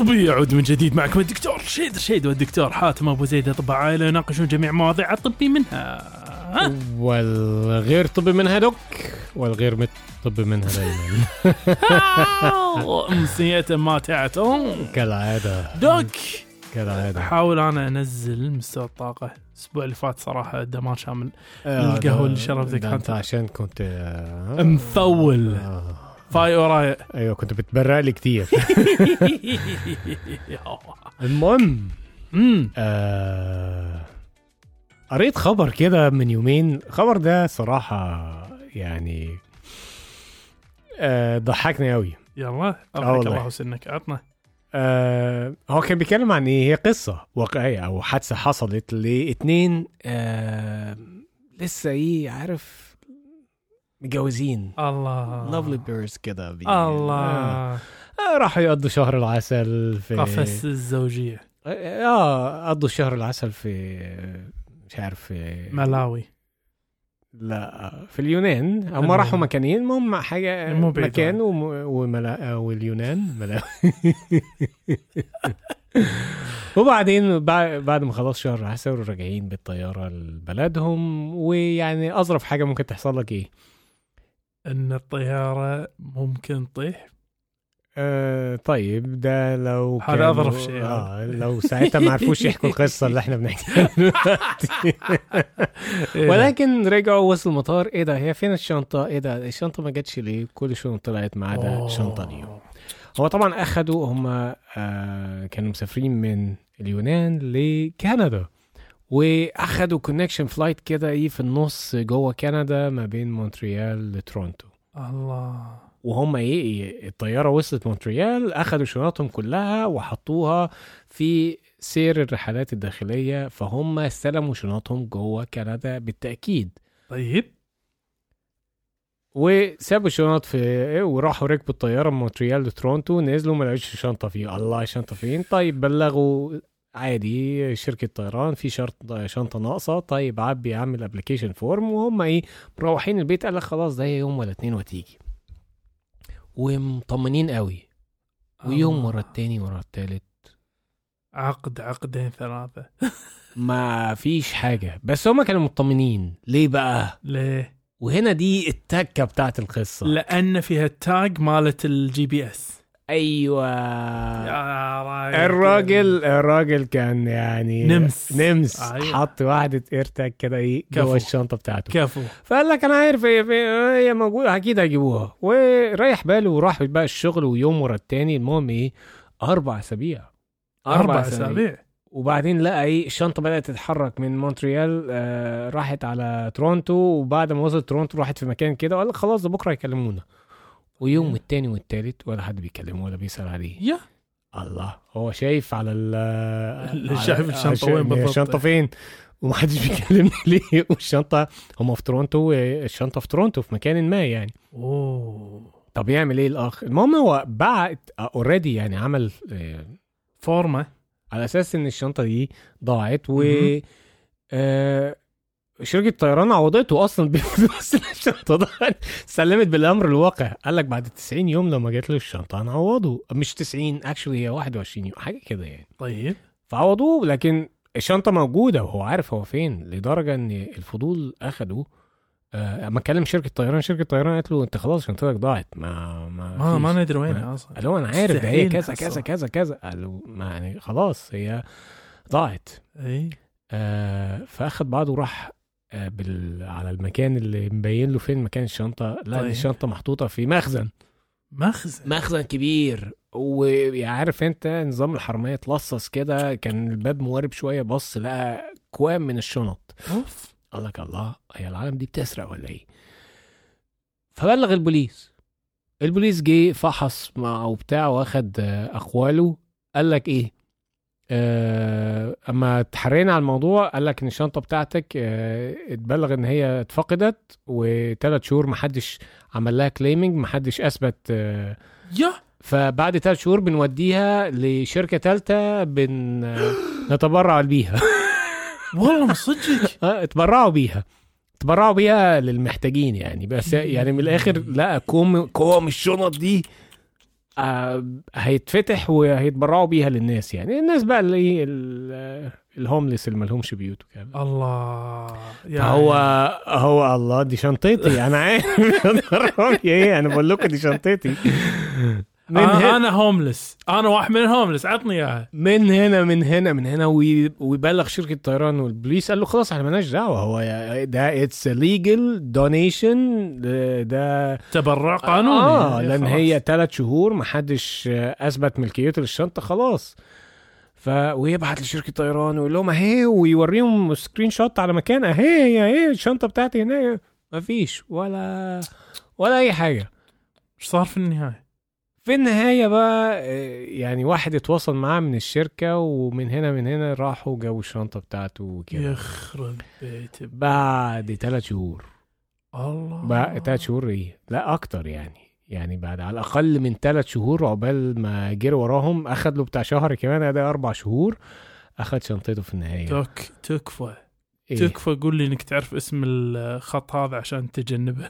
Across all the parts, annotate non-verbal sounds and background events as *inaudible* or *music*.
بودكاست طبي يعود من جديد معكم الدكتور شيد شيد والدكتور حاتم أبو زيد أطباء. عائله يناقشون جميع مواضيع الطبي منها. ها؟ والغير طبي منها دوك والغير مت طبي منها دايما. أمسية ماتعة. كالعادة. دوك. كالعادة. احاول أنا أنزل مستوى الطاقة. الأسبوع اللي فات صراحة دمار شامل. آه، القهوة ده- اللي شربتك أنت. عشان كنت آه، مفول. آه. فاي وراي أيوه كنت بتبرق لي كتير. *laughs* المهم أمم، آه قريت خبر كده من يومين. الخبر ده صراحة يعني آه ضحكني قوي يلا آه الله. الله سنك عطنا. آه هو كان بيتكلم عن إيه؟ هي قصة واقعية أو حادثة حصلت لاتنين آه لسه إيه عارف متجوزين. الله. لافلي بيرز كده الله. آه. آه راحوا يقضوا شهر العسل في قفز الزوجية. آه قضوا شهر العسل في مش عارف في ملاوي. لا في اليونان. هم راحوا مكانين المهم حاجة مكان. وم... وملا... واليونان ملا... *laughs* وبعدين بع- بعد ما خلاص شهر العسل راجعين بالطيارة لبلدهم ويعني أظرف حاجة ممكن تحصل لك إيه؟ أن الطيارة ممكن تطيح؟ آه طيب ده لو هذا أظرف شيء. آه لو ساعتها ما عرفوش يحكوا القصة اللي إحنا بنحكيها *laughs* إيه. ولكن رجعوا وصلوا المطار. إيه ده هي فين الشنطة؟ إيه ده الشنطة ما جاتش ليه؟ كل الشنط طلعت ما عدا. الشنطه دي هو طبعا أخدوا هم آه كانوا مسافرين من اليونان لكندا. واخدوا connection flight كده إيه في النص جوه كندا ما بين مونتريال لتورونتو. الله. وهم إيه إيه، الطيارة وصلت مونتريال أخدوا شنطهم كلها وحطوها في سير الرحلات الداخلية فهم استلموا شنطهم جوه كندا بالتأكيد. طيب. وسابوا الشنط في إيه، وراحوا ركبوا الطيارة من مونتريال لتورونتو نزلوا ما لقوش الشنطه فيه. الله الشنطه فين؟ طيب بلغوا عادي شركة طيران في شرط شنطة ناقصة. طيب عبي اعمل application form وهم إيه مروحين البيت. قال لك خلاص ده يوم ولا اتنين وتيجي. ومطمنين قوي. ويوم. ورا التاني ورا التالت. عقد عقدين ثلاثة. *laughs* ما فيش حاجة. بس هم كانوا مطمنين. ليه بقى؟ ليه؟ وهنا دي التكه بتاعت القصة. لأن فيها ال tag مالت ال GPS أيوه. يا راجل. الراجل الراجل كان يعني نمس. نمس. أيوة. حط واحدة AirTag كده إيه. جوه الشنطة بتاعته. كفو. فقال لك أنا عارف هي في- هي موجودة أكيد هيجيبوها وريح باله وراح بقى الشغل ويوم ورا التاني. المهم إيه أربع أسابيع. أربع أسابيع. وبعدين لقى إيه الشنطة بدأت تتحرك من مونتريال آه راحت على تورونتو. وبعد ما وصلت تورونتو راحت في مكان كده. وقال لك خلاص ده بكرة يكلمونا ويوم والتاني والتالت ولا حد بيكلمه ولا بيسأل عليه. يا. الله. هو شايف على ال *laughs* شايف الشنطة شايف وين بالضبط. الشنطة فين؟ ومحدش *laughs* بيكلمني ليه؟ والشنطة هم في تورونتو الشنطة في تورونتو في مكان ما يعني. أوه. طب يعمل إيه الاخ المهم هو بعت already يعني عمل آه، فورمة. على أساس إن الشنطة دي ضاعت و. آه شركة طيران عوضته أصلا *laughs* بفلوس الشنطة. ضاعت سلمت بالأمر الواقع. قال لك بعد 90 يوم لما جات له الشنطة هنعوضه مش 90 actually هي 21 يوم حاجة كده يعني. طيب. فعوضوه لكن الشنطة موجودة. وهو عارف هو فين لدرجة إن الفضول أخده. آه، أما كلم شركة طيران شركة طيران قالت له أنت خلاص شنطتك ضاعت. ما ما ما. ندري وينها أصلا. قال له أنا عارف ده هي كذا. كذا كذا كذا. قال يعني خلاص هي ضاعت. اي آه فاخد بعضه وراح بال... على المكان اللي مبين له فين مكان الشنطة. لا طيب. الشنطة محطوطة في مخزن. مخزن. مخزن كبير. وعارف انت نظام الحرميه اتلصص كده كان الباب موارب شوية بص لقى كوام من الشنط. أوف. قال لك الله هي العالم دي بتسرق ولا إيه؟ فبلغ البوليس. البوليس جه فحص مع وبتاع واخد آه، أقواله. قال لك إيه؟ آه أما اتحرينا على الموضوع قال لك إن الشنطة بتاعتك آه اتبلغ إن هي اتفقدت وثلاث شهور محدش عمل لها claiming محدش أثبت آه يا! فبعد ثلاث شهور بنوديها لشركة ثالثه بن آه، نتبرع بيها. *laughs* والله من صدقك. *laughs* اتبرعوا بيها. اتبرعوا بيها للمحتاجين يعني بس يعني من الآخر لا كوم كوم الشنط دي آه هيتفتح وهيتبرعوا بيها للناس يعني. الناس بقى اللي ال- ال homeless اللي مالهمش بيوت وكده. الله. يا هو هو الله دي شنطتي. أنا عارف. *laughs* إيه أنا بقول لكم دي شنطتي. من أنا, هنا أنا homeless أنا واحد من ال homeless عطني إياها. من هنا من هنا من هنا وي- ويبلغ شركة الطيران والبوليس قال له خلاص إحنا مالناش دعوة. هو ده it's legal donation ده تبرع قانوني. آه يا لأن خلاص. هي ثلاث شهور ما حدش أثبت ملكيته للشنطة خلاص. ف ويبعت لشركه طيران ويقول لهم أهي ويوريهم screenshot على مكان. أهي هي اهي الشنطة بتاعتي هنا. ما فيش ولا ولا أي حاجة. إيش صار في النهاية؟ في النهاية بقى آه، يعني واحد اتواصل معاه من الشركة ومن هنا من هنا راحوا جابوا الشنطة بتاعته وكده. يخرب بيت بعد ثلاث شهور. الله. بقى ثلاث شهور إيه؟ لا أكتر يعني. يعني بعد على الأقل من ثلاث شهور عقبال ما جري وراهم أخد له بتاع شهر كمان ده أربع شهور أخد شنطته في النهاية. تك تكفى. إيه؟ تكفى قول لي إنك تعرف اسم الخط هذا عشان تجنبه.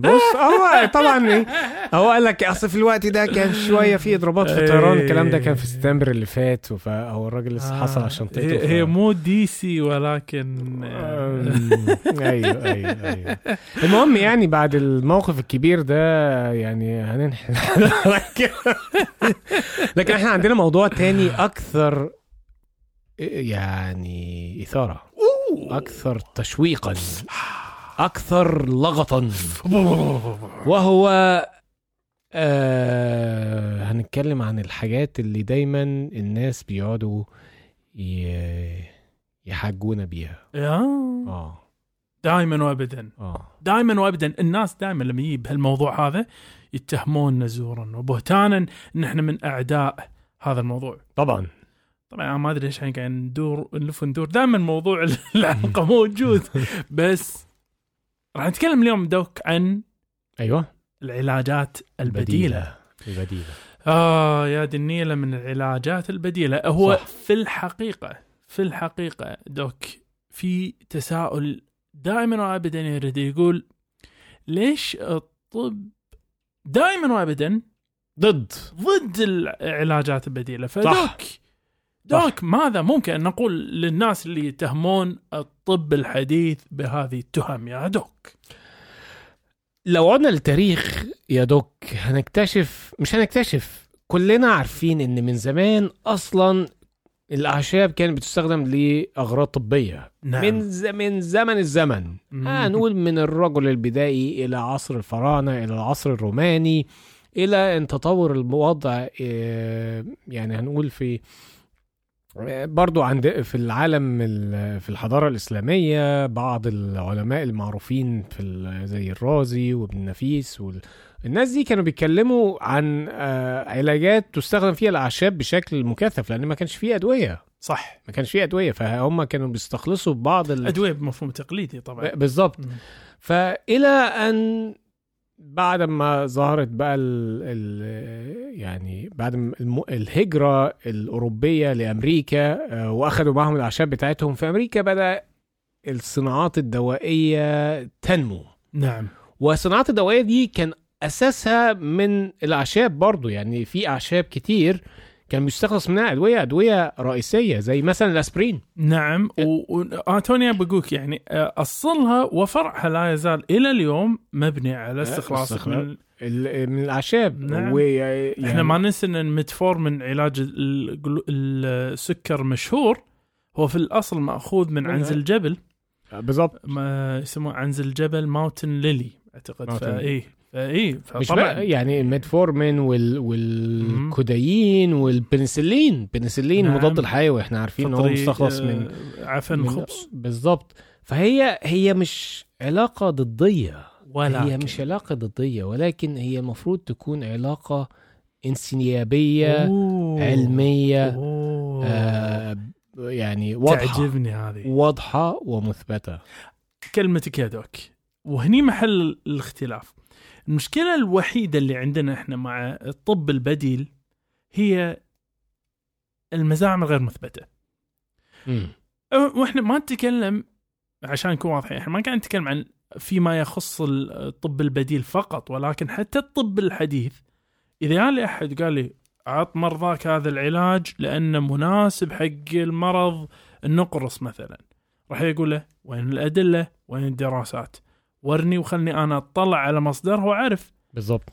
بص *laughs* هو طبعا إيه، هو قال لك أصل في الوقت ده كان شوية في إضرابات في الطيران الكلام ده كان في سبتمبر اللي فات فهو الراجل لسه حصل على شنطته هي, مو دي سي ولكن أيوه أيوه أيوه. *laughs* المهم يعني بعد الموقف الكبير ده يعني هننحل *laughs* لكن إحنا عندنا موضوع تاني أكثر يعني إثارة أكثر تشويقا. أكثر لغطا. وهو آه هنتكلم عن الحاجات اللي دايما الناس بيقعدوا ي- يحجونا بيها. آه. دائما وابدا. آه. دائما وابدا. الناس دائما لما يجي بهالموضوع هذا يتهموننا زورا وبهتانا ان إحنا من أعداء هذا الموضوع. طبعا. طبعا أنا ما أدري ليش إحنا قاعد ندور نلف وندور. دائما موضوع *laughs* الحلقة موجود. *laughs* بس راح نتكلم اليوم دوك عن أيوه. العلاجات البديلة. البديلة. آه يا دي النيلة من العلاجات البديلة. هو صح. في الحقيقة في الحقيقة دوك في تساؤل دائما وابدا يرد يقول ليش الطب دائما وابدا ضد. ضد العلاجات البديلة؟ صح. دوك ماذا ممكن أن نقول للناس اللي يتهمون الطب الحديث بهذه التهم يا دوك؟ لو عدنا للتاريخ يا دوك هنكتشف مش هنكتشف كلنا عارفين إن من زمان أصلا الأعشاب كانت بتستخدم لأغراض طبية. نعم. من ز... من زمن الزمن. مم. هنقول من الرجل البدائي إلى عصر الفراعنة إلى العصر الروماني إلى إن تطور الوضع آه، يعني هنقول في آه، برضو عند في العالم ال- في الحضارة الإسلامية بعض العلماء المعروفين في زي الرازي وابن نفيس وال... الناس دي كانوا بيتكلموا عن آه، علاجات تستخدم فيها الأعشاب بشكل مكثف لأن ما كانش فيه أدوية. صح. ما كانش فيه أدوية فهم كانوا بيستخلصوا بعض ال... أدوية بمفهوم تقليدي طبعا. بالظبط. فإلى أن بعد ما ظهرت بقى ال ال يعني بعد الهجرة الأوروبية لأمريكا آه، وأخدوا معهم الأعشاب بتاعتهم في أمريكا بدأ الصناعات الدوائية تنمو. نعم. والصناعات الدوائية دي كان أساسها من الأعشاب برضو يعني في أعشاب كتير كان بيستخلص منها أدوية أدوية رئيسية زي مثلا الأسبرين. نعم وانتونيا بقولك يعني آه، أصلها وفرعها لا يزال إلى اليوم مبني على استخلاص استخلاص. من من الأعشاب. نعم. ويعني- إحنا ما ننسى إن الميتفورمين علاج الجلو- السكر مشهور هو في الأصل مأخوذ من عنز الجبل. بالظبط ما يسموه عنز الجبل ماوتن ليلي أعتقد. Mountain مش بقى يعني الميتفورمين وال والكودايين والبنسلين. البنسلين نعم. مضاد الحيوي. إحنا عارفين ان هو مستخلص آه، من عفن من- خبز. بالظبط فهي هي مش علاقة ضدية. ولا هي مش علاقة ضدية ولكن هي المفروض تكون علاقة انسيابية علمية آه يعني واضحة. تعجبني هذه. واضحة ومثبتة. كلمتك يا دوك. وهني محل الاختلاف. المشكلة الوحيدة اللي عندنا إحنا مع الطب البديل هي المزاعم الغير. أه، وإحنا ما نتكلم عشان نكون واضحين إحنا ما قاعد نتكلم عن فيما يخص الطب البديل فقط ولكن حتى الطب الحديث إذا جاء لي أحد قال لي عط مرضاك هذا العلاج لأنه مناسب حق المرض النقرس مثلا راح يقول له وين الأدلة؟ وين الدراسات؟ ورني وخلني أنا أطلع على مصدرها واعرف بالضبط.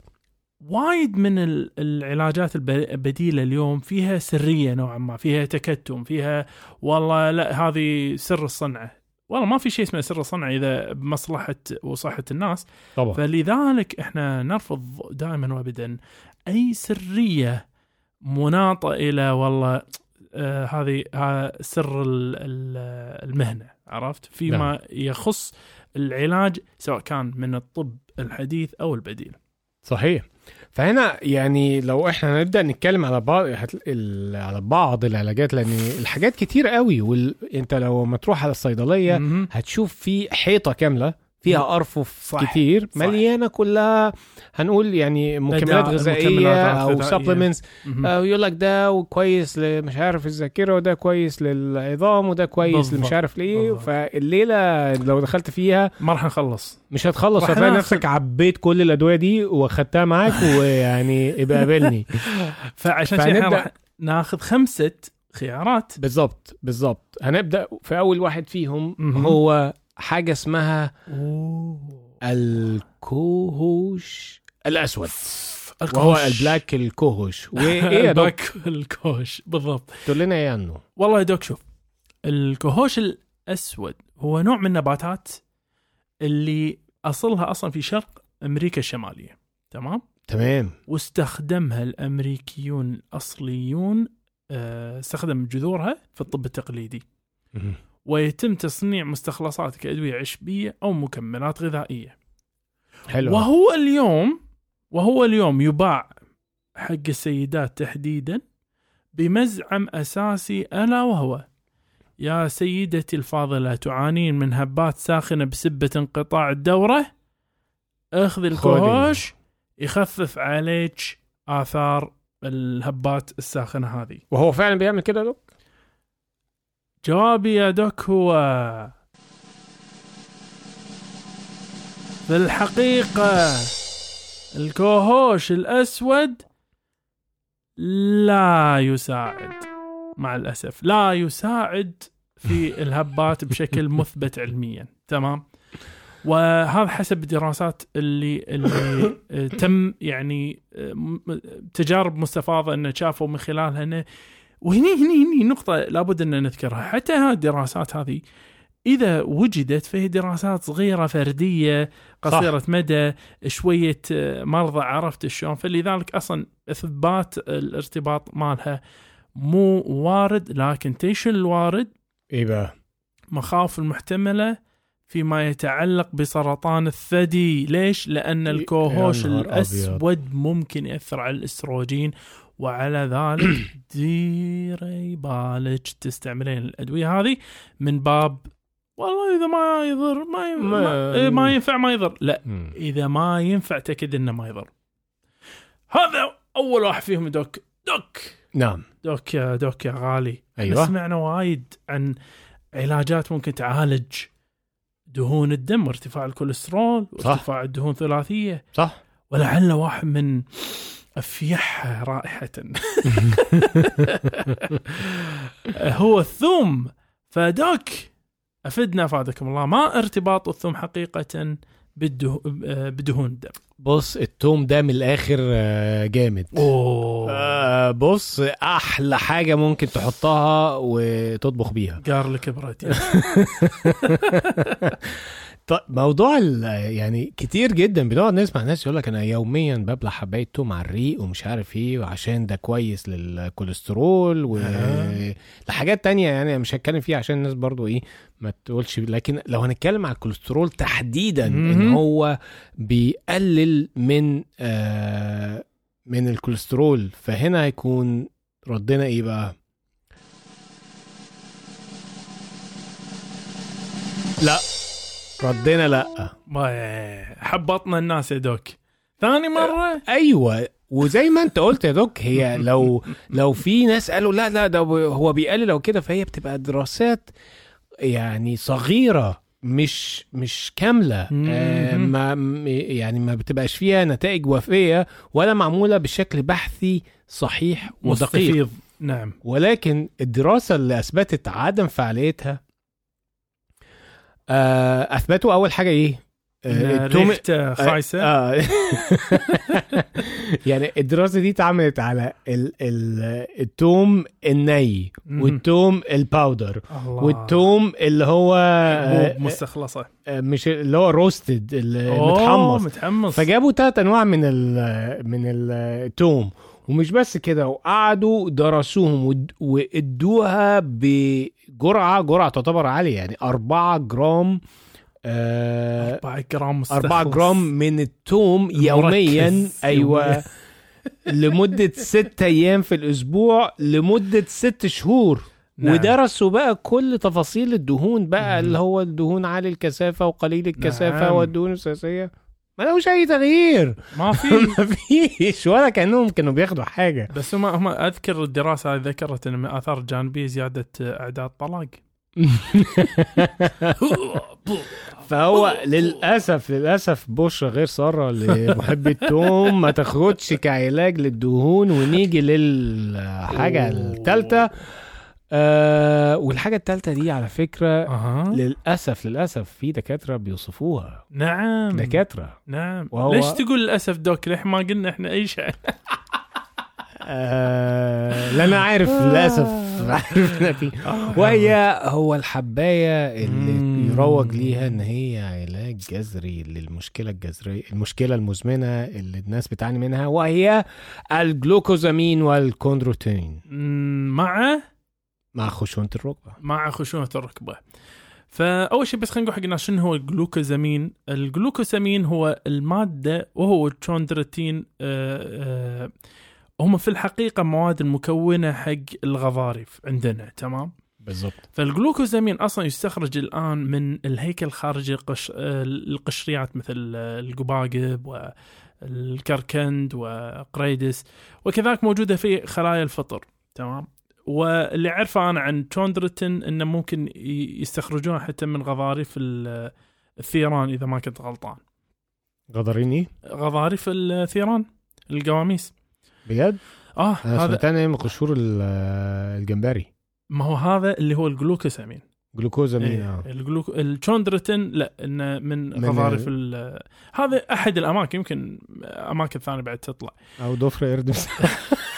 وايد من ال- العلاجات الب- البديلة اليوم فيها سرية نوعا ما فيها تكتم فيها والله لا هذه سر الصنعة. والله ما في شيء اسمه سر الصنعة إذا بمصلحة وصحة الناس. طبعا. فلذلك إحنا نرفض دائما وابدا أي سرية مناطة إلى والله آه هذه ها سر ال- ال- المهنة. عرفت فيما نعم. يخص العلاج سواء كان من الطب الحديث أو البديل صحيح فهنا يعني لو إحنا نبدأ نتكلم على بعض على بعض العلاجات لأن الحاجات كتير قوي وانت لو ما تروح على الصيدلية. هتشوف في حيطة كاملة فيها ارفف صح، كتير صح. مليانة كلها هنقول يعني مكملات غذائية أو. سبلمنتس مهم. يقول لك ده كويس مش عارف الذاكرة وده كويس للعظام وده كويس. لمش عارف ليه. فالليلة لو دخلت فيها ما راح نخلص مش هتخلص هتلاقي نفسك عبيت كل الأدوية دي وأخدتها معاك ويعني ابقى قابلني *laughs* فعشان راح ناخذ خمسة خيارات بالظبط بالظبط هنبدأ في أول واحد فيهم. هو حاجة اسمها الكوهوش الأسود. وهو ال black ال cohosh. *laughs* وايه يا دوك ال black ال cohosh بالضبط. تقول لنا إيه عنه والله يا دوك شوف. الكوهوش الأسود هو نوع من النباتات اللي أصلها أصلا في شرق أمريكا الشمالية. تمام؟ تمام. واستخدمها الأمريكيون الاصليون آه، استخدم جذورها في الطب التقليدي. ويتم تصنيع مستخلصات كأدوية عشبية أو مكملات غذائية. حلو. وهو اليوم وهو اليوم يباع حق السيدات تحديدا بمزعم أساسي ألا وهو. يا سيدتي الفاضلة تعانين من هبات ساخنة بسبة انقطاع الدورة. أخذ الكهوش يخفف عليك آثار الهبات الساخنة هذه. وهو فعلا بيعمل كده دوك جوابي يا دوك هو. في الحقيقة الكوهوش الأسود لا يساعد مع الأسف لا يساعد في الهبات بشكل مثبت علميا تمام؟ وهذا حسب الدراسات اللي اللي تم يعني تجارب مستفاضة إنه شافوا من خلالها إنه وهني هني هني نقطة لابد أن نذكرها حتى هذه الدراسات هذه إذا وجدت فهي دراسات صغيرة فردية قصيرة صح. مدى شوية آه، مرضى عرفت شلون فلذلك أصلا إثبات الارتباط مالها مو وارد لكن تيشن الوارد بقى مخاوف المحتملة فيما يتعلق بسرطان الثدي ليش؟ لأن الكوهوش. الأسود ممكن يأثر على الإستروجين وعلى ذلك *clears throat* ديري بالك تستعملين الأدوية هذه من باب والله إذا ما يضر ما, ي... ما- ما... إيه، ما ينفع ما يضر. لا. إذا ما ينفع تأكد إنه ما يضر. هذا أول واحد فيهم دوك. دوك. نعم. دوك يا دوك يا غالي. أيوة. سمعنا وايد عن علاجات ممكن تعالج دهون الدم وارتفاع الكوليسترول وارتفاع الدهون الثلاثية. صح. ولعل واحد من افيحها رائحة. *laughs* هو الثوم. فدوك أفدنا افادكم الله. ما ارتباط الثوم حقيقة بالده... بدهون الدم. بص التوم ده من الآخر آه، جامد. أوه. آه، بص أحلى حاجة ممكن تحطها وتطبخ بيها. جارلك برد *laughs* طيب موضوع ال- يعني كتير جدا بنقعد نسمع ناس يقول لك أنا يوميا ببلع حبايه توم على الريق ومش عارف إيه وعشان ده كويس للكوليسترول. ولحاجات تانية يعني مش هتكلم فيها عشان الناس برضو إيه ما تقولش لكن لو هنتكلم على الكوليسترول تحديدا إن. هو بيقلل من آه من الكوليسترول فهنا هيكون ردنا إيه بقى لا ردنا لا. ما حبطنا الناس يا دوك. ثاني مرة؟ أيوه وزي ما أنت قلت يا دوك هي *laughs* لو لو في ناس قالوا لا لا ده هو بيقلل أو كده فهي بتبقى دراسات يعني صغيرة مش مش كاملة. آه ما يعني ما بتبقاش فيها نتائج وافيه ولا معمولة بشكل بحثي صحيح ودقيق مستفيض نعم. ولكن الدراسة اللي أثبتت عدم فعاليتها أثبتوا أول حاجة إيه إن التوم- ريحته خايسة آه. *laughs* يعني الدراسة دي اتعملت على ال ال التوم الني. والتوم ال powder الله. والتوم اللي هو آه، مستخلصة آه، مش اللي هو roasted المتحمص متحمص فجابوا ثلاث أنواع من ال من التوم ومش بس كده وقعدوا درسوهم وادوها بجرعه جرعة تعتبر عالية يعني 4 جرام آه 4 جرام مستخلص 4 جرام من التوم. يوميا أيوه لمدة 6 أيام في الأسبوع لمدة 6 شهور نعم. ودرسوا بقى كل تفاصيل الدهون بقى مم. اللي هو الدهون عالي الكثافة وقليل الكثافة نعم. والدهون الأساسية ما لهوش أي تغيير. ما *laughs* في. ما فيش ولا كأنهم كانوا بياخدوا حاجة. بس هم هم أذكر الدراسة ذكرت إن من اثار جانبيه زيادة أعداد الطلاق *laughs* فهو للأسف للأسف بشرى غير سارة لمحبي التوم ما تاخدش كعلاج للدهون ونيجي للحاجة الثالثه آه والحاجة الثالثه دي على فكرة أها. للأسف للأسف في دكاترة بيوصفوها. نعم. دكاترة. نعم. وهو- ليش تقول للأسف دوك؟ ليش ما قلنا إحنا أي شيء؟ آه لا أنا عارف للأسف عارف إن في. *laughs* وهي هو الحباية اللي. يروج ليها إن هي علاج جذري للمشكلة الجذرية المشكلة المزمنة اللي الناس بتعاني منها وهي الجلوكوزامين والكوندروتين. مع مع خشونة الركبة. مع خشونة الركبة. فأول شيء بس خلينا نقول حق الناس شنو هو الجلوكوزامين؟ الجلوكوزامين هو المادة وهو التشوندرتين آه، آه، هم في الحقيقة مواد المكونه حق الغضاريف عندنا تمام؟ بالظبط فالجلوكوزامين أصلا يستخرج الآن من الهيكل الخارجي القش... القشريات مثل القباقب والكركند وقريدس وكذلك موجودة في خلايا الفطر تمام؟ واللي عرفه أنا عن chondroitin إنه ممكن ي- يستخرجونه حتى من غضاريف ال- الثيران إذا ما كنت غلطان. غضاريف غضاريف الثيران الجواميس. بجد؟ آه أنا هذا سمعت من قشور ال- الجمبري. ما هو هذا اللي هو ال glucosamine glucosamine إيه آه. الجلوك... ال chondroitin لا إنه من, غضاريف ال-. هذا أحد الأماكن يمكن أماكن ثانية بعد تطلع. أو ضفر قرد *laughs*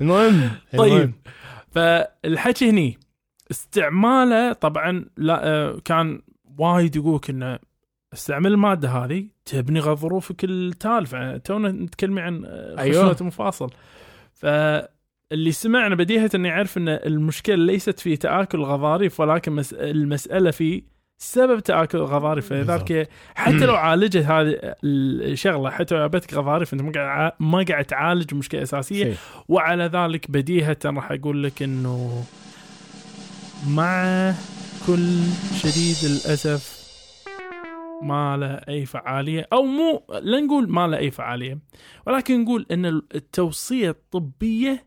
المهم *laughs* طيب. فالحكي هني استعماله طبعا لا آه، كان وايد يقولك إنه استعمل المادة هذه تبني غضروفك التالفه تونا نتكلم عن آه، أيوه. خشونه مفاصل فاللي سمعنا بديهة إنه يعرف إن المشكلة ليست في تآكل الغضاريف ولكن مس... المسألة في سبب تاكل الغضاريف فلذلك حتى لو *clears throat* عالجت هذه الشغلة حتى لو جابتك غضاريف انت ما قاعد ما قاعد تعالج مشكلة أساسية. وعلى ذلك بديهة راح أقول لك أنه مع كل شديد الأسف ما له أي فعالية أو مو لا نقول ما له أي فعالية ولكن نقول أن التوصية الطبية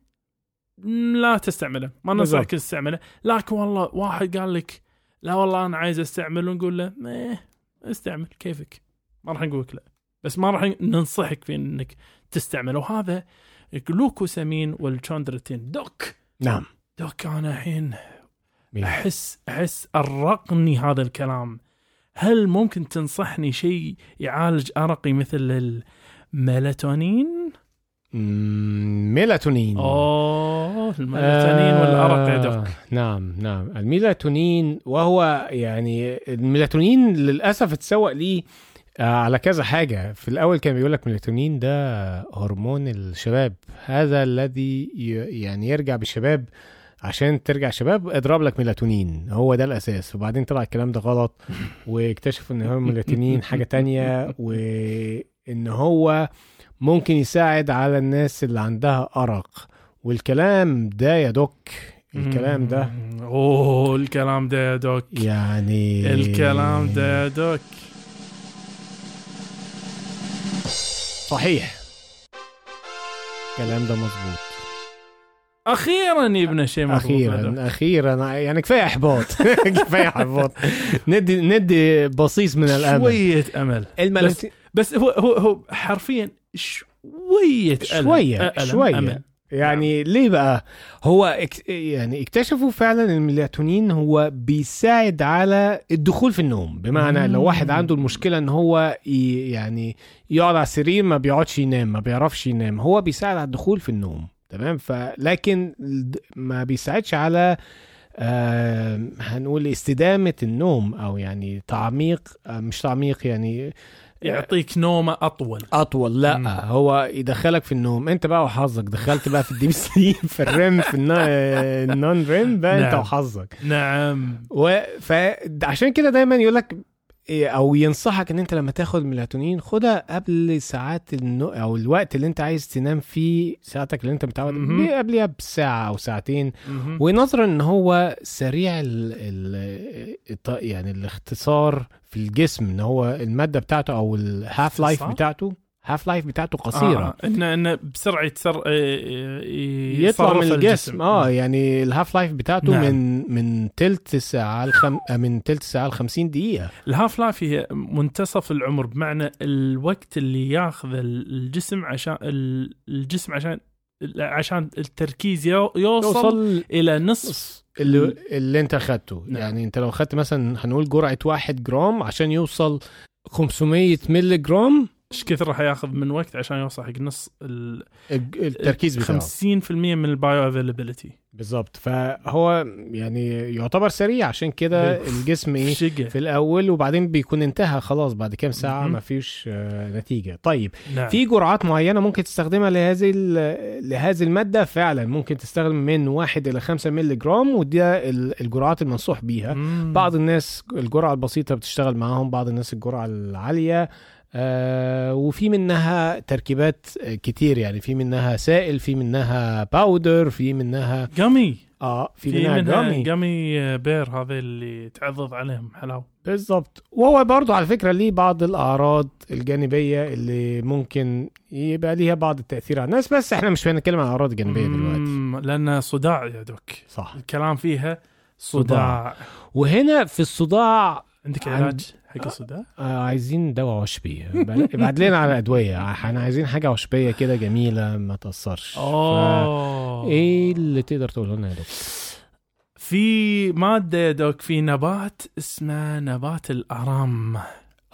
لا تستعمله. ما. ننصحك تستعمله. لكن والله واحد قال لك لا والله أنا عايز استعمله نقول له إيه استعمل كيفك. ما راح نقول لك لا. بس ما راح ننصحك في إنك تستعمله وهذا الجلوكوسامين والتشوندرتين دوك! نعم. دوك أنا الحين؟ أحس أحس أرقني هذا الكلام. هل ممكن تنصحني شيء يعالج أرقي مثل الميلاتونين؟ ميلاتونين. أوه الميلاتونين والأرق يا دوك نعم نعم. الميلاتونين وهو يعني الميلاتونين للأسف اتسوق ليه آه، على كذا حاجة. في الأول كان بيقول لك ميلاتونين ده هرمون الشباب. هذا الذي يعني يرجع بالشباب عشان ترجع شباب اضرب لك ميلاتونين. هو ده الأساس. وبعدين طلع الكلام ده غلط واكتشفوا إن هو ميلاتونين حاجة تانية *laughs* وإن هو ممكن يساعد على الناس اللي عندها أرق. والكلام ده يا دوك. الكلام ده. أوه الكلام ده يا دوك. يعني الكلام ده يا دوك. صحيح. الكلام ده مظبوط. أخيرا شيء مضبوط هذا. أخيرا أخيرا. يعني كفاية إحباط. *laughs* كفاية إحباط. ندي ندي بصيص من الأمل. شوية أمل. الملك بس هو هو هو حرفيا شوية ألم. شوية ألم. شوية أمل. يعني ليه بقى هو اك... يعني اكتشفوا فعلا إن الميلاتونين هو بيساعد على الدخول في النوم بمعنى لو مم. واحد عنده المشكلة إن هو ي... يعني يقعد على السرير ما بيقعدش ينام ما بيعرفش ينام هو بيساعد على الدخول في النوم تمام فلكن ما بيساعدش على آه هنقول استدامة النوم أو يعني تعميق آه مش تعميق يعني يعطيك نومه أطول. أطول. لا مم. هو يدخلك في النوم أنت بقى وحظك. دخلت بقى في ال deep sleep *laughs* في ال REM في ال non-REM بقى أنت نعم. وحظك. نعم. و- فعشان كده دايما يقول لك أو ينصحك إن أنت لما تاخد ميلاتونين خدها قبل ساعات النوم أو الوقت اللي أنت عايز تنام فيه ساعتك اللي أنت متعود. قبلها بساعة أو ساعتين. ونظرا إن هو سريع ال ال يعني الاختصار في الجسم إن هو المادة بتاعته أو ال half-life؟ بتاعته half-life بتاعته قصيرة آه. انه إنه بسرعة يتسر... آه، ي- يطلع من الجسم آه يعني ال half-life بتاعته نعم. من من تلت ساعه الخم... آه، من تلت ساعه ل 50 دقيقة ال half-life هي منتصف العمر بمعنى الوقت اللي ياخذ الجسم عشان الجسم عشان عشان التركيز يو- يوصل, يوصل إلى نصف اللي, اللي انت اخدته نعم. يعني انت لو اخدت مثلا هنقول جرعة واحد جرام عشان يوصل 500 مللي جرام إيش كثر راح ياخذ من وقت عشان يوصل حق نص التركيز بتاعه. 50% من ال bioavailability بالظبط فهو يعني يعتبر سريع عشان كده بي- الجسم إيه في الأول وبعدين بيكون انتهى خلاص بعد كام ساعة. ما فيش آه، نتيجة. طيب نعم. في جرعات معينة ممكن تستخدمها لهذه لهذه المادة؟ فعلا ممكن تستخدم من 1 إلى 5 مللي جرام ودي ال- الجرعات المنصوح بيها. مم. بعض الناس الجرعة البسيطة بتشتغل معاهم بعض الناس الجرعة العالية. وفي منها تركيبات آه، كتير يعني في منها سائل في منها powder في منها gummy آه في, في منها, منها gummy. gummy bear هذا اللي تعضض عليهم حلاوه بالظبط وهو برضو على فكرة ليه بعض الأعراض الجانبية اللي ممكن يبقى ليها بعض التأثير على الناس بس إحنا مش هنتكلم عن الاعراض الجانبيه دلوقتي. لأن صداع يا دوك. صح. الكلام فيها صداع. صداع. وهنا في الصداع عندك عند- حق الصداع؟ آه عايزين دواء عشبي ابعد لنا على أدوية. إحنا عايزين حاجة عشبيه كده جميلة ما تأثرش. اوه إيه اللي تقدر تقوله لنا يا دكتور؟ في مادة يا doc في نبات اسمه نبات الأرام.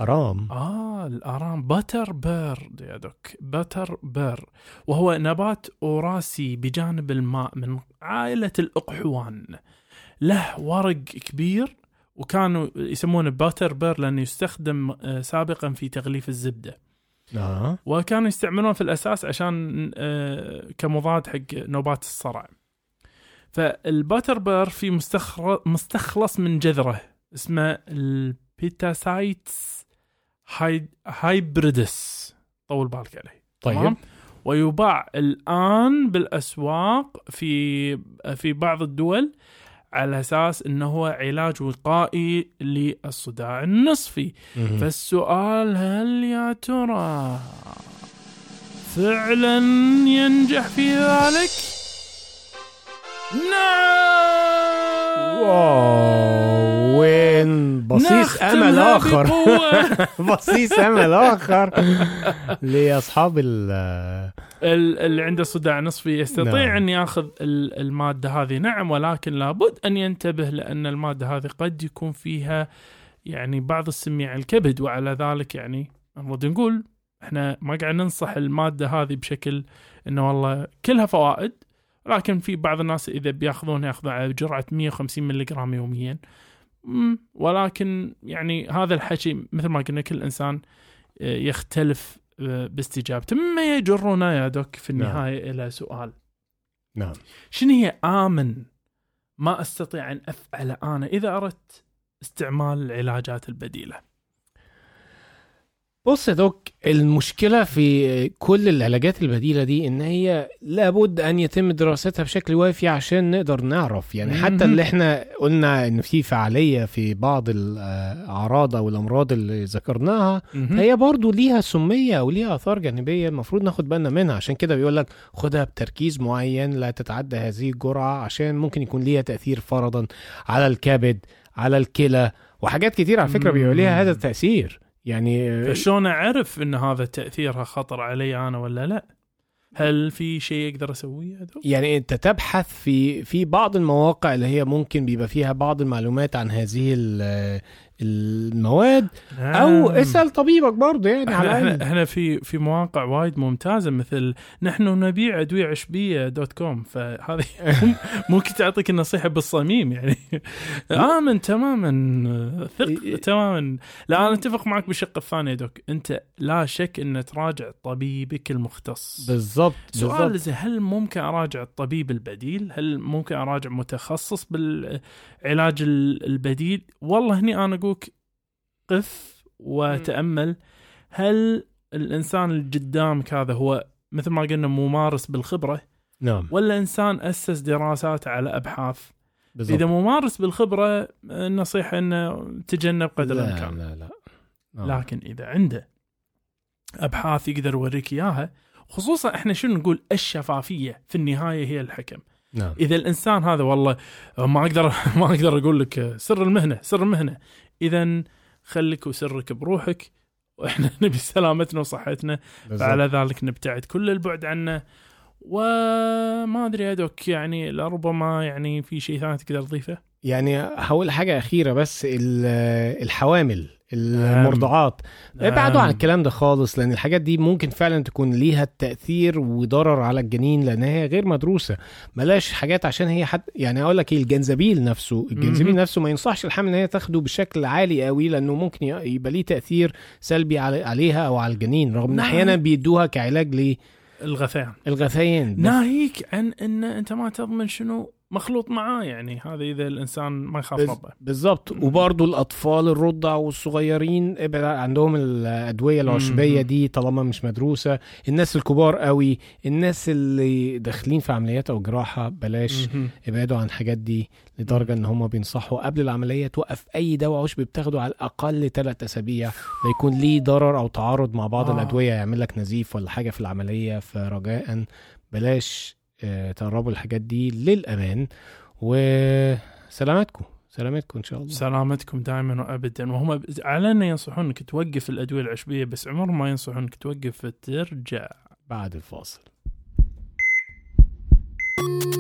أرام؟ آه الأرام. butterbur يا doc. butterbur وهو نبات وراثي بجانب الماء من عائلة الأقحوان. له ورق كبير وكانوا يسمونه butterbur لأنه يستخدم آه، سابقا في تغليف الزبدة. آه. وكانوا يستعملونه في الأساس عشان آه، كمضاد حق نوبات الصرع. فال butterbur في مستخلص من جذره اسمه ال Petasites hy- hybridus. طول بالك عليه. طيب. تمام؟ ويباع الآن بالأسواق في في بعض الدول. على أساس إنه هو علاج وقائي للصداع النصفي. فالسؤال هل يا ترى فعلا ينجح في ذلك؟ نعم واو بصيص أمل آخر. بصيص *laughs* أمل آخر لأصحاب ال ال- اللي عنده صداع نصفي يستطيع نعم. أن يأخذ ال- المادة هذه نعم ولكن لابد أن ينتبه لأن المادة هذه قد يكون فيها يعني بعض السمية على الكبد وعلى ذلك يعني نرد نقول إحنا ما قاعد ننصح المادة هذه بشكل إنه والله كلها فوائد ولكن في بعض الناس إذا بيأخذونها ياخذون على جرعة 150 ملغ يوميا ولكن يعني هذا الحكي مثل ما قلنا كل إنسان آه، يختلف آه، باستجابته. مما يجرنا يا دوك في نعم. النهاية إلى سؤال. نعم. شنو هي آمن؟ ما أستطيع أن افعله أنا إذا أردت استعمال العلاجات البديلة. بص يا دوك المشكلة في كل العلاجات البديلة دي إن هي لابد أن يتم دراستها بشكل وافي عشان نقدر نعرف يعني حتى. اللي إحنا قلنا إن في فعالية في بعض الاعراض أو الأمراض اللي ذكرناها. هي برضو ليها سمية أو ليها آثار جانبية المفروض ناخد بالنا منها عشان كده بيقول لك خدها بتركيز معين لا تتعدى هذه الجرعة عشان ممكن يكون ليها تأثير فرضا على الكبد على الكلى وحاجات كتير على فكرة بيبقى ليها هذا التأثير يعني فشلون أعرف إن هذا تأثيرها خطر علي أنا ولا لا؟ هل في شيء أقدر أسويه؟ يعني أنت تبحث في في بعض المواقع اللي هي ممكن بيبقى فيها بعض المعلومات عن هذه ال- المواد أو نعم. اسأل طبيبك برضه يعني على إحنا إحنا, في في مواقع وايد ممتازة مثل نحن نبيع أدوية عشبية دوت كوم فهذه *laughs* ممكن تعطيك النصيحة بالصميم يعني امن تماما ثق تماما لا أنا أتفق معك بالشق الثاني دوك أنت لا شك أن تراجع طبيبك المختص بالظبط سؤال بالظبط. زي هل ممكن أراجع الطبيب البديل؟ هل ممكن أراجع متخصص بالعلاج ال- البديل؟ والله هني أنا اقولك قف وتأمل. هل الإنسان اللي قدامك هذا هو مثل ما قلنا ممارس بالخبرة؟ نعم. ولا إنسان أسس دراسات على أبحاث؟ بالظبط إذا ممارس بالخبرة النصيحة إنه تجنب قدر لا الإمكان. لا لا. آه. لكن إذا عنده أبحاث يقدر يوريك إياها خصوصا إحنا شنو نقول الشفافية في النهاية هي الحكم. نعم. إذا الإنسان هذا والله ما أقدر *laughs* ما أقدر أقول لك سر المهنة سر المهنة. إذا خليك وسرك بروحك وإحنا *laughs* نبي سلامتنا وصحتنا. فعلى ذلك نبتعد كل البعد عنه. وما أدري يا دوك يعني لربما يعني في شيء ثاني تقدر تضيفه؟ يعني هقول حاجة أخيرة بس ال- الحوامل. المرضعات. ابعدوا عن نعم. الكلام ده خالص لأن الحاجات دي ممكن فعلا تكون ليها تأثير وضرر على الجنين لأن هي غير مدروسة. بلاش حاجات عشان هي حد يعني أقول لك إيه الجنزبيل نفسه. الجنزبيل. نفسه ما ينصحش الحمل إن هي تاخده بشكل عالي قوي لأنه ممكن يبقى ليه تأثير سلبي علي- عليها أو على الجنين. رغم إن نعم. أحيانا بيدوها كعلاج الغثيان. للغثيان بس- ناهيك عن إن أنت ما تضمن شنو مخلوط معاه يعني هذا إذا الإنسان ما يخاف ربه بالظبط وبرضه الأطفال الرضع والصغيرين ابعد عندهم الأدوية العشبية. دي طالما مش مدروسة الناس الكبار قوي الناس اللي داخلين في عمليات أو جراحة بلاش. ابعدوا عن الحاجات دي لدرجة إن هم بينصحوا قبل العملية توقف أي دواء عشبي بتاخده على الأقل ثلاث أسابيع لا يكون ليه ضرر أو تعارض مع بعض آه. الأدوية يعمل لك نزيف ولا حاجة في العملية فرجاء بلاش تقربوا الحاجات دي للأمان وسلامتكم سلامتكم إن شاء الله. سلامتكم دائما وابدا. وهم على انه ينصحون انك توقف الأدوية العشبية بس عمرهم ما ينصحون انك توقف ترجع بعد الفاصل.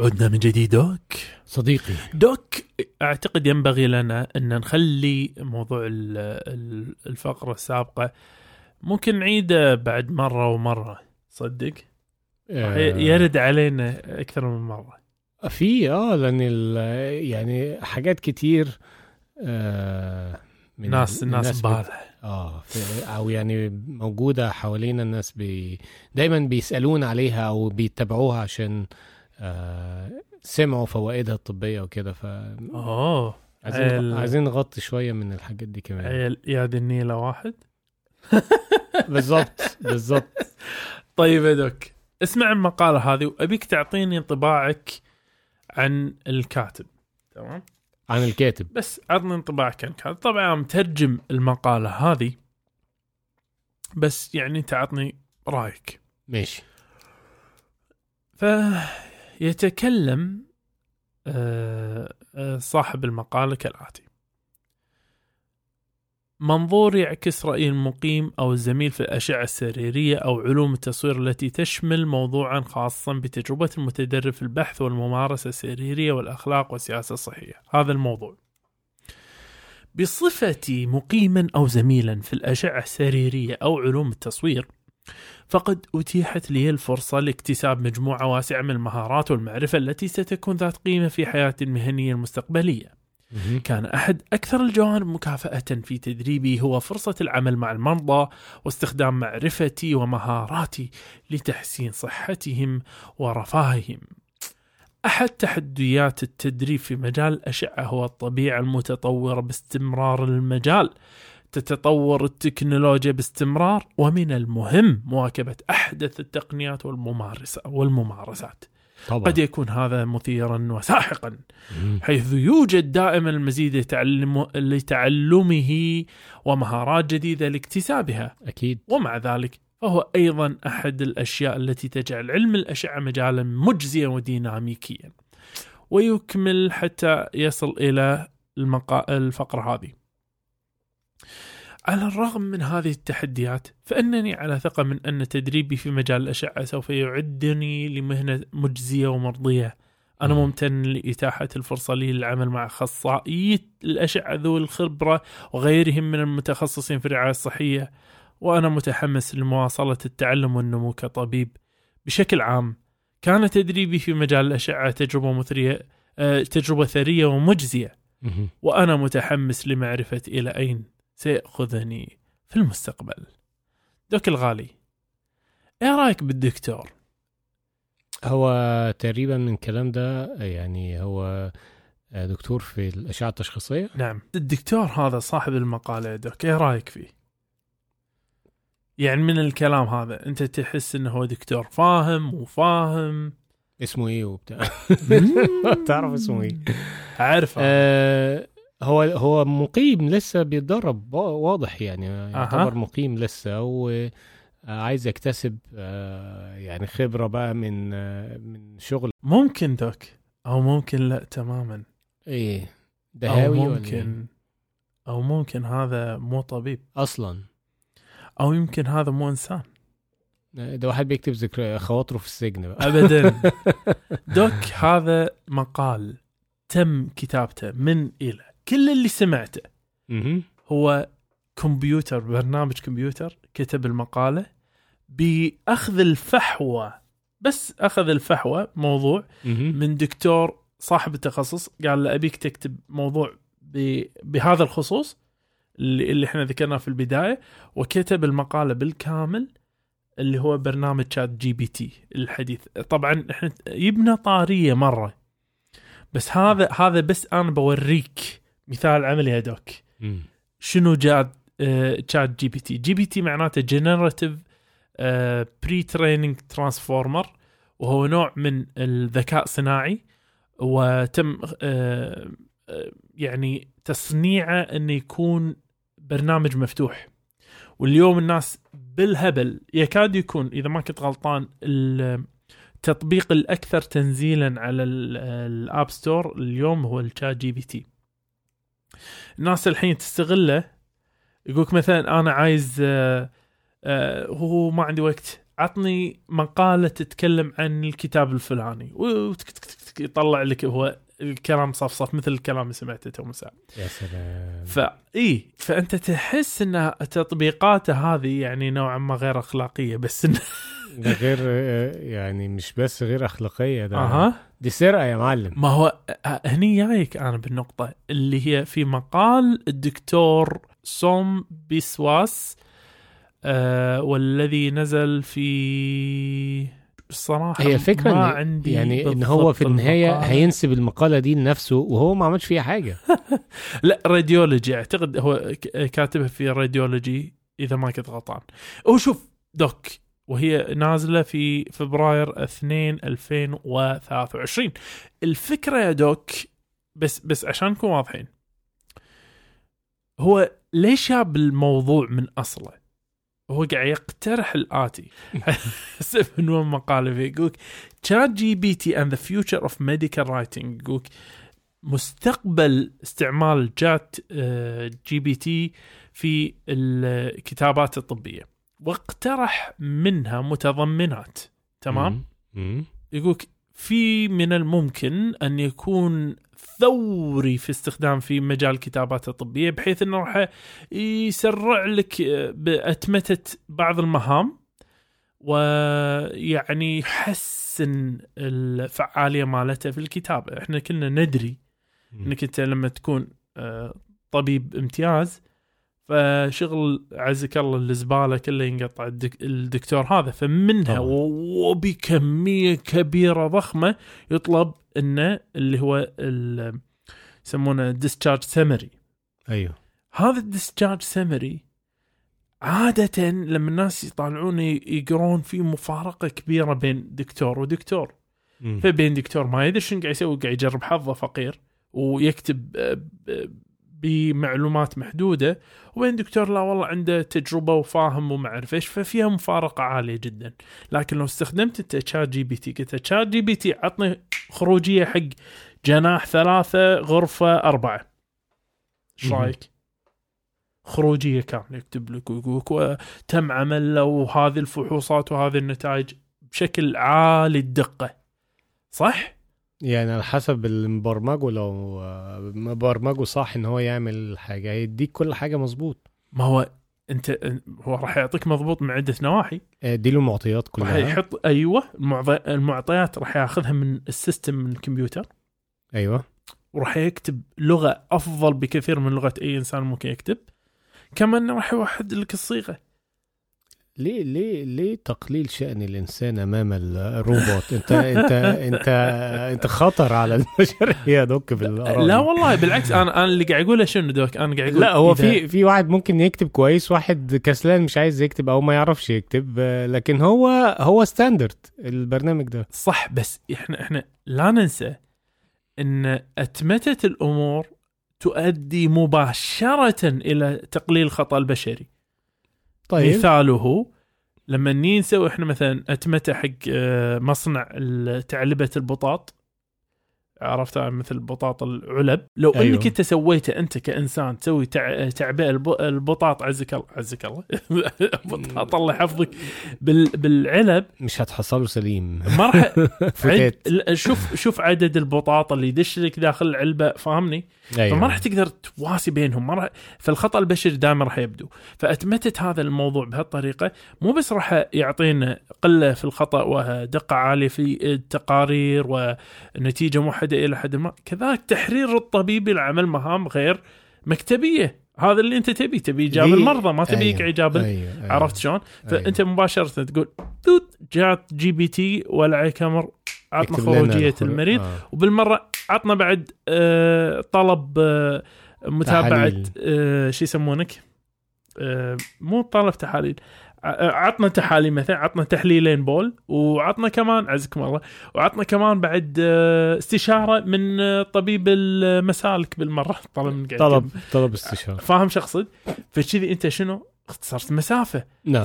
عدنا من جديد دوك. صديقي. دوك أعتقد ينبغي لنا أن نخلي موضوع ال- ال- الفقرة السابقة. ممكن نعيده بعد مرة ومرة صدق؟ آه، يرد علينا أكثر من مرة. في آه لأن ال- يعني حاجات كتير آه من ناس الناس بالها آه في- أو يعني موجودة حوالينا الناس بي دايما بيسألون عليها أو بيتبعوها عشان آه سمعوا فوائدها الطبية وكده ف اوه عايزين ال- عايزين نغطي شوية من الحاجات دي كمان. يا ذي النيلة واحد. *laughs* بالظبط بالظبط طيب يا دوك اسمع المقالة هذه وأبيك تعطيني انطباعك عن الكاتب. تمام؟ عن الكاتب. بس عطني انطباعك عن الكاتب. طبعا مترجم المقالة هذه بس يعني انت عطني رأيك. ماشي. فيتكلم آه، آه، صاحب المقالة كالآتي. منظور يعكس رأي المقيم أو الزميل في الأشعة السريرية أو علوم التصوير التي تشمل موضوعا خاصا بتجربة المتدرب في البحث والممارسة السريرية والأخلاق والسياسة الصحية. هذا الموضوع. بصفتي مقيما أو زميلا في الأشعة السريرية أو علوم التصوير فقد أتيحت لي الفرصة لاكتساب مجموعة واسعة من المهارات والمعرفة التي ستكون ذات قيمة في حياتي المهنية المستقبلية. كان أحد أكثر الجوانب مكافأة في تدريبي هو فرصة العمل مع المرضى واستخدام معرفتي ومهاراتي لتحسين صحتهم ورفاههم. أحد تحديات التدريب في مجال الأشعة هو الطبيعة المتطورة باستمرار المجال. تتطور التكنولوجيا باستمرار ومن المهم مواكبة أحدث التقنيات والممارسة والممارسات. طبعا. قد يكون هذا مثيرا وساحقا مهم. حيث يوجد دائما المزيد لتعلم لتعلمه ومهارات جديدة لاكتسابها. أكيد. ومع ذلك فهو أيضا أحد الأشياء التي تجعل علم الأشعة مجالا مجزيا وديناميكيا. ويكمل حتى يصل إلى المقا... الفقرة هذه. على الرغم من هذه التحديات فإنني على ثقة من أن تدريبي في مجال الأشعة سوف يعدني لمهنة مجزية ومرضية أنا مم. ممتن لإتاحة الفرصة لي للعمل مع أخصائي الأشعة ذوي الخبرة وغيرهم من المتخصصين في الرعاية الصحية وأنا متحمس لمواصلة التعلم والنمو كطبيب بشكل عام كان تدريبي في مجال الأشعة تجربة مثرية آه، تجربة ثرية ومجزية. وأنا متحمس لمعرفة إلى أين سيأخذني في المستقبل. دوك الغالي إيه رأيك بالدكتور؟ هو تقريبا من الكلام ده يعني هو دكتور في الأشعة التشخيصية؟ نعم. الدكتور هذا صاحب المقالة يا دوك إيه رأيك فيه؟ يعني من الكلام هذا أنت تحس إنه هو دكتور فاهم وفاهم؟ اسمه إيه وبتاع؟ *laughs* تعرف اسمه إيه؟ عارفه آه هو هو مقيم لسه بيتدرب وا- واضح يعني يعتبر مقيم لسه وعايز يكتسب آه يعني خبرة بقى من آه من شغل. ممكن دوك؟ أو ممكن لا تماما؟ إيه أو دهاوي ولا إيه؟ ممكن أو ممكن هذا مو طبيب. أصلا. أو يمكن هذا مو إنسان. ده واحد بيكتب ذكر خواطره في السجن بقى. ابدا. *laughs* دوك هذا مقال تم كتابته من إلى كل اللي سمعته. هو كمبيوتر برنامج كمبيوتر كتب المقالة بأخذ الفحوى بس أخذ الفحوى موضوع. من دكتور صاحب التخصص قال له أبيك تكتب موضوع بهذا الخصوص اللي, اللي إحنا ذكرناه في البداية وكتب المقالة بالكامل اللي هو برنامج ChatGPT الحديث طبعا إحنا يبنا طاريه مرة بس هذا هذا بس أنا بوريك مثال عملي يا doc مم. شنو جاد تشات GPT؟ جي بي تي معناته generative pre-training transformer وهو نوع من الذكاء الصناعي وتم آه، آه، يعني تصنيعه إنه يكون برنامج مفتوح. واليوم الناس بالهبل يكاد يكون إذا ما كنت غلطان التطبيق الأكثر تنزيلا على ال- App Store اليوم هو ال ChatGPT. الناس الحين تستغله يقولك مثلا أنا عايز آه، آه، هو ما عندي وقت عطني مقالة تتكلم عن الكتاب الفلاني. وتك- تك- تك- تك- يطلع لك هو الكلام صفصف مثل الكلام اللي سمعته تو مساء يا سلام. فاي فأنت تحس إن تطبيقاته هذه يعني نوعا ما غير أخلاقية بس إن... *laughs* ده غير يعني مش بس غير أخلاقية ده أها. دي سرقة يا معلم. ما هو هني جايك أنا بالنقطة اللي هي في مقال الدكتور سوم بيسواس آه والذي نزل في الصراحه هي الفكرة ما إن عندي يعني إن هو في النهاية المقالة. هينسب المقالة دي لنفسه وهو ما عملش فيها حاجة. *laughs* لا Radiology أعتقد هو كاتبها في Radiology إذا ما كنت غلطان هو شوف doc وهي نازلة في فبراير 2 2023 الفكرة يا doc بس بس عشان نكون واضحين هو ليش جاب الموضوع من أصله؟ هو قاعد يقترح الآتي. *laughs* حسب عنوان مقالة فيه؟ يقولك ChatGPT and the future of medical writing يقولك مستقبل استعمال ChatGPT في الكتابات الطبية. واقترح منها متضمنات تمام. يقولك في من الممكن أن يكون ثوري في استخدام في مجال الكتابات الطبية بحيث إنه راح يسرع لك بأتمتة بعض المهام ويعني يحسن الفعالية مالته في الكتابة. إحنا كنا ندري إنك أنت لما تكون آه، طبيب امتياز فشغل عزك الله الزبالة كله ينقطع الدك الدكتور هذا فمنها. وبكمية كبيرة ضخمة يطلب إنه اللي هو يسمونه discharge summary أيوه هذا ال discharge summary عادة لما الناس يطالعون يقرون في مفارقة كبيرة بين دكتور ودكتور مم. فبين دكتور ما يدري شنو قاعد يسوي قاعد يجرب حظه فقير ويكتب آه، ب- بمعلومات محدودة وبين دكتور لا والله عنده تجربة وفاهم وما اعرف إيش ففيها مفارقة عالية جدا لكن لو استخدمت انت ChatGPT قلت ChatGPT عطني خروجية حق جناح ثلاثة غرفة أربعة إيش. رأيك؟ خروجية كاملة يكتب لك ويقول لك وتم عمله وهذه الفحوصات وهذه النتائج بشكل عالي الدقة صح؟ يعني على حسب المبرمجه لو مبرمجه صح إن هو يعمل حاجة هيديك كل حاجة مظبوط. ما هو أنت هو راح يعطيك مضبوط من عدة نواحي. ادي له المعطيات راح كلها يحط أيوه المعطيات راح ياخذها من ال system من الكمبيوتر. أيوه. وراح يكتب لغة أفضل بكثير من لغة أي إنسان ممكن يكتب. كمان راح يوحد لك الصيغة. ليه ليه ليه تقليل شأن الإنسان أمام الروبوت؟ أنت أنت أنت أنت خطر على البشرية *laughs* يا doc بالآراء لا. والله بالعكس أنا أنا اللي قاعد اقوله شنو doc أنا قاعد أقول لا هو في في واحد ممكن يكتب كويس واحد كسلان مش عايز يكتب أو ما يعرفش يكتب لكن هو هو ستاندرد البرنامج ده صح بس إحنا إحنا لا ننسى إن اتمته الأمور تؤدي مباشرة إلى تقليل الخطا البشري طيب. مثاله لما نيجي نسوي إحنا مثلا اتمته حق آه، مصنع تعلبة البطاط عرفتها مثل بطاط العلب. لو أيوه. أنك انت سويته أنت كإنسان تسوي تع... تعبئه الب... البطاط عزك الله عزك الله. *laughs* بطاط الله يحفظك بال... بالعلب. مش هتحصله سليم. ما راح *laughs* عد... شوف شوف عدد البطاط اللي يدش لك داخل العلبة فاهمني؟ أيوه. فما راح تقدر تواسي بينهم. ما راح فالخطأ البشري دائما راح يبدو. فأتمتت هذا الموضوع بهالطريقة. مو بس راح يعطينا قلة في الخطأ ودقة عالية في التقارير ونتيجة موحده إلى حد ما كذلك تحرير الطبيب لعمل مهام غير مكتبية هذا اللي أنت تبي تبي إيجاب المرضى ما تبي أيوه. إيجاب أيوه. أيوه. عرفت شلون؟ أيوه. فأنت مباشرة تقول توت جات جي بي تي ولا عليك أمر عطنا خروجية. المريض آه. وبالمرة عطنا بعد آه، طلب آه، متابعة. آه، شو يسمونك آه، مو طلب تحاليل عطنا تحاليل مثلا عطنا تحليلين بول وعطنا كمان عزكم الله وعطنا كمان بعد آه، استشارة من آه، طبيب المسالك بالمرة *laughs* طلب من طلب. طلب استشارة فاهم شو اقصد؟ فكذي أنت شنو؟ اختصرت مسافة نعم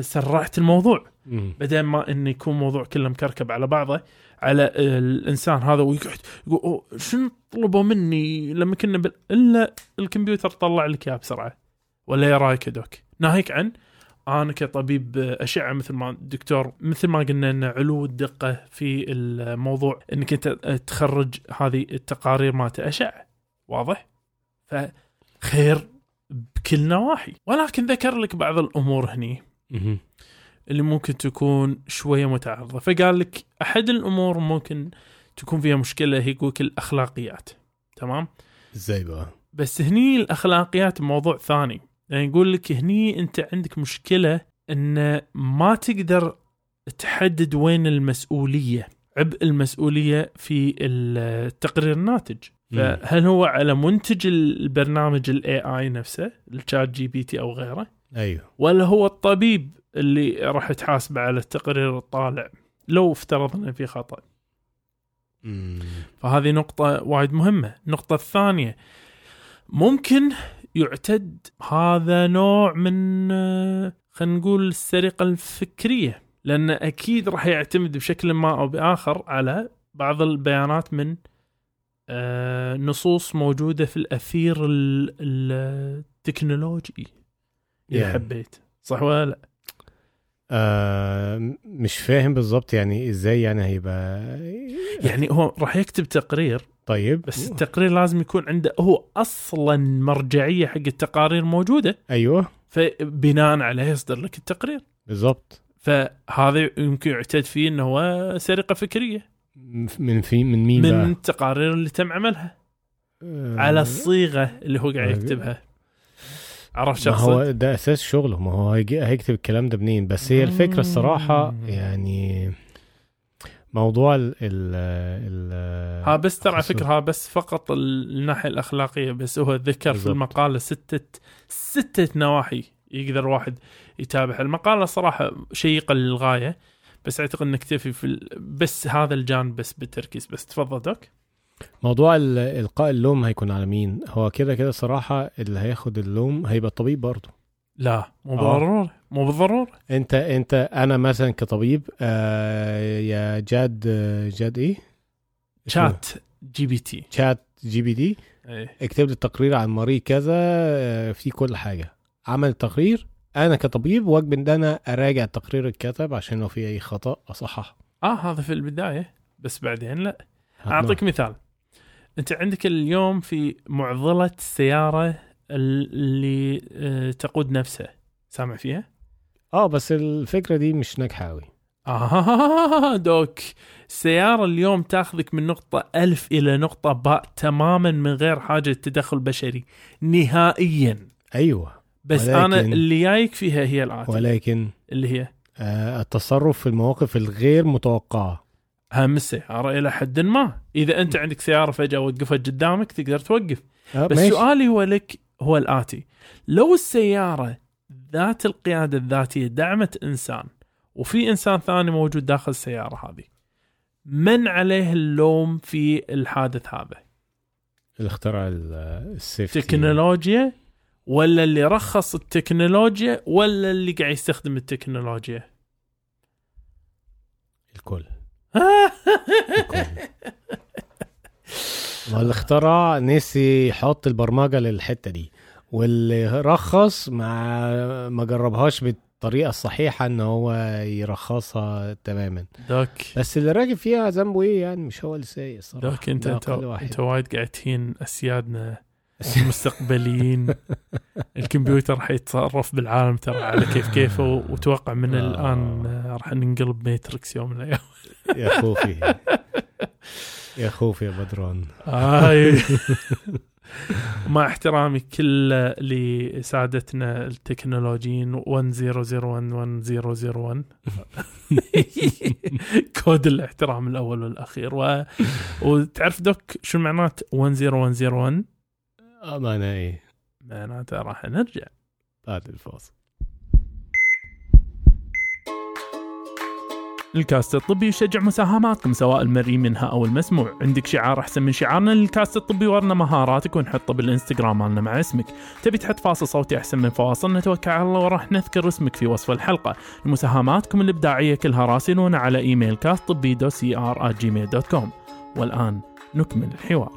سرعت الموضوع مم. بدل ما انه يكون موضوع كله مكركب على بعضه على الإنسان هذا ويقعد يقول شنو طلبوا مني لما كنا بال... إلا الكمبيوتر طلع لك إياه بسرعة ولا يا رايك يا دوك ناهيك عن أنا كطبيب اشعه مثل ما الدكتور مثل ما قلنا ان علو الدقه في الموضوع انك انت تخرج هذه التقارير مالت اشعه. واضح؟ فخير بكل نواحي. ولكن ذكر لك بعض الأمور هني. اللي ممكن تكون شوية متعارضة. فقال لك أحد الأمور ممكن تكون فيها مشكلة هي يقول الأخلاقيات. تمام؟ إزاي بقى؟ بس هني الأخلاقيات موضوع ثاني. يعني يقول لك هني أنت عندك مشكلة إن ما تقدر تحدد وين المسؤولية عبء المسؤولية في التقرير الناتج. فهل هو على منتج البرنامج ال AI نفسه ال ChatGPT أو غيره؟ أيوه. ولا هو الطبيب اللي راح تحاسبه على التقرير الطالع لو افترضنا في خطأ؟ مم. فهذه نقطة وايد مهمة. النقطة الثانية ممكن يعتد هذا نوع من آه، خلينا نقول السرقة الفكرية لأن أكيد راح يعتمد بشكل ما أو بآخر على بعض البيانات من آه، نصوص موجودة في الأثير ال- التكنولوجي إذا يعني. حبيت صح ولا لا؟ آه مش فاهم بالظبط يعني إزاي يعني هيبقى يعني هو راح يكتب تقرير طيب. بس التقرير لازم يكون عنده هو أصلا مرجعية حق التقارير موجودة. أيوه. فبناء عليه يصدر لك التقرير. بالظبط فهذا يمكن يعتد فيه إنه هو سرقة فكرية. من في من مين من بقى؟ التقارير اللي تم عملها. آه، على الصيغة اللي هو قاعد آه. يكتبها. عرفت شخص؟ هو ده أساس شغله. ما هو هيكتب الكلام ده منين؟ بس هي الفكرة الصراحة. يعني موضوع ال ال ال ها بس ترى على فكرة ها بس فقط ال- الناحية الأخلاقية بس هو ذكر في بالضبط. المقالة ستة ستة نواحي يقدر واحد يتابع المقالة صراحة شيقة للغاية بس أعتقد نكتفي في ال... بس هذا الجانب بس بالتركيز. بس تفضل دوك. موضوع ال- إلقاء اللوم هيكون على مين؟ هو كده كده صراحة اللي هياخد اللوم هيبقى الطبيب برضه. لا مو آه. مو بالضرورة. انت انت أنا مثلا كطبيب آه يا جاد آه، جاد إيه؟ شات جي بي تي. شات جي بي دي إيه. اكتب لي التقرير عن مريض كذا آه، في كل حاجة. عمل التقرير أنا كطبيب واجب إن أنا أراجع التقرير الكتب عشان لو في أي خطأ اصححه آه هذا في البداية بس بعدين لا. أعطيك مثال. أنت عندك اليوم في معضلة السيارة اللي آه، تقود نفسها. سامع فيها؟ آه بس الفكرة دي مش ناجحة قوي آه دوك السيارة اليوم تاخذك من نقطة ألف إلى نقطة باء تماما من غير حاجة تدخل بشري نهائيا. أيوه. بس ولكن- أنا اللي جايك فيها هي الآتي ولكن اللي هي؟ آه التصرف في المواقف الغير متوقعة. أهم السيارة إلى حد ما. إذا أنت عندك سيارة فجأة وقفت قدامك تقدر توقف. آه بس ماشي. سؤالي هو لك هو الآتي. لو السيارة ذات القيادة الذاتية دعمت إنسان وفي إنسان ثاني موجود داخل السيارة هذه. من عليه اللوم في الحادث هذا؟ اللي اخترع ال- السيفتي. تكنولوجيا ولا اللي رخص التكنولوجيا ولا اللي قاعد يستخدم التكنولوجيا؟ الكل. *laughs* الكل. واللي اخترع نسي يحط البرمجة للحتة دي. واللي رخص ما ما جربهاش بالطريقة الصحيحة إن هو يرخصها تماما. دوك. بس اللي راكب فيها ذنبه إيه يعني؟ مش هو اللي سايق الصراحة. دوك انت انت. أنت وايد قاعد تهين أسيادنا *laughs* المستقبليين. الكمبيوتر حيتصرف بالعالم ترى على كيف كيفه وتوقع من آه. الآن راح ننقلب ماتريكس يوم من الأيام. يا خوفي *laughs* يا خوفي يا بدران. *laughs* مع احترامي كل لسادتنا التكنولوجيين 1001 1001 *laughs* كود الاحترام الأول والأخير. و... وتعرف دوك شو معنات 10101 امانه إيه. معناته راح نرجع. بعد الفاصل. الكاست الطبي يشجع مساهماتكم سواء المرئي منها أو المسموع. عندك شعار أحسن من شعارنا للكاست الطبي ورنا مهاراتك ونحطه بالإنستغرام مالنا مع اسمك. تبي تحط فاصل صوتي أحسن من فواصل نتوكل على الله وراح نذكر اسمك في وصف الحلقة. مساهماتكم الإبداعية كلها راسلونا على إيميل كاست طبي دو سي ار جيميل دوت كوم والآن نكمل الحوار.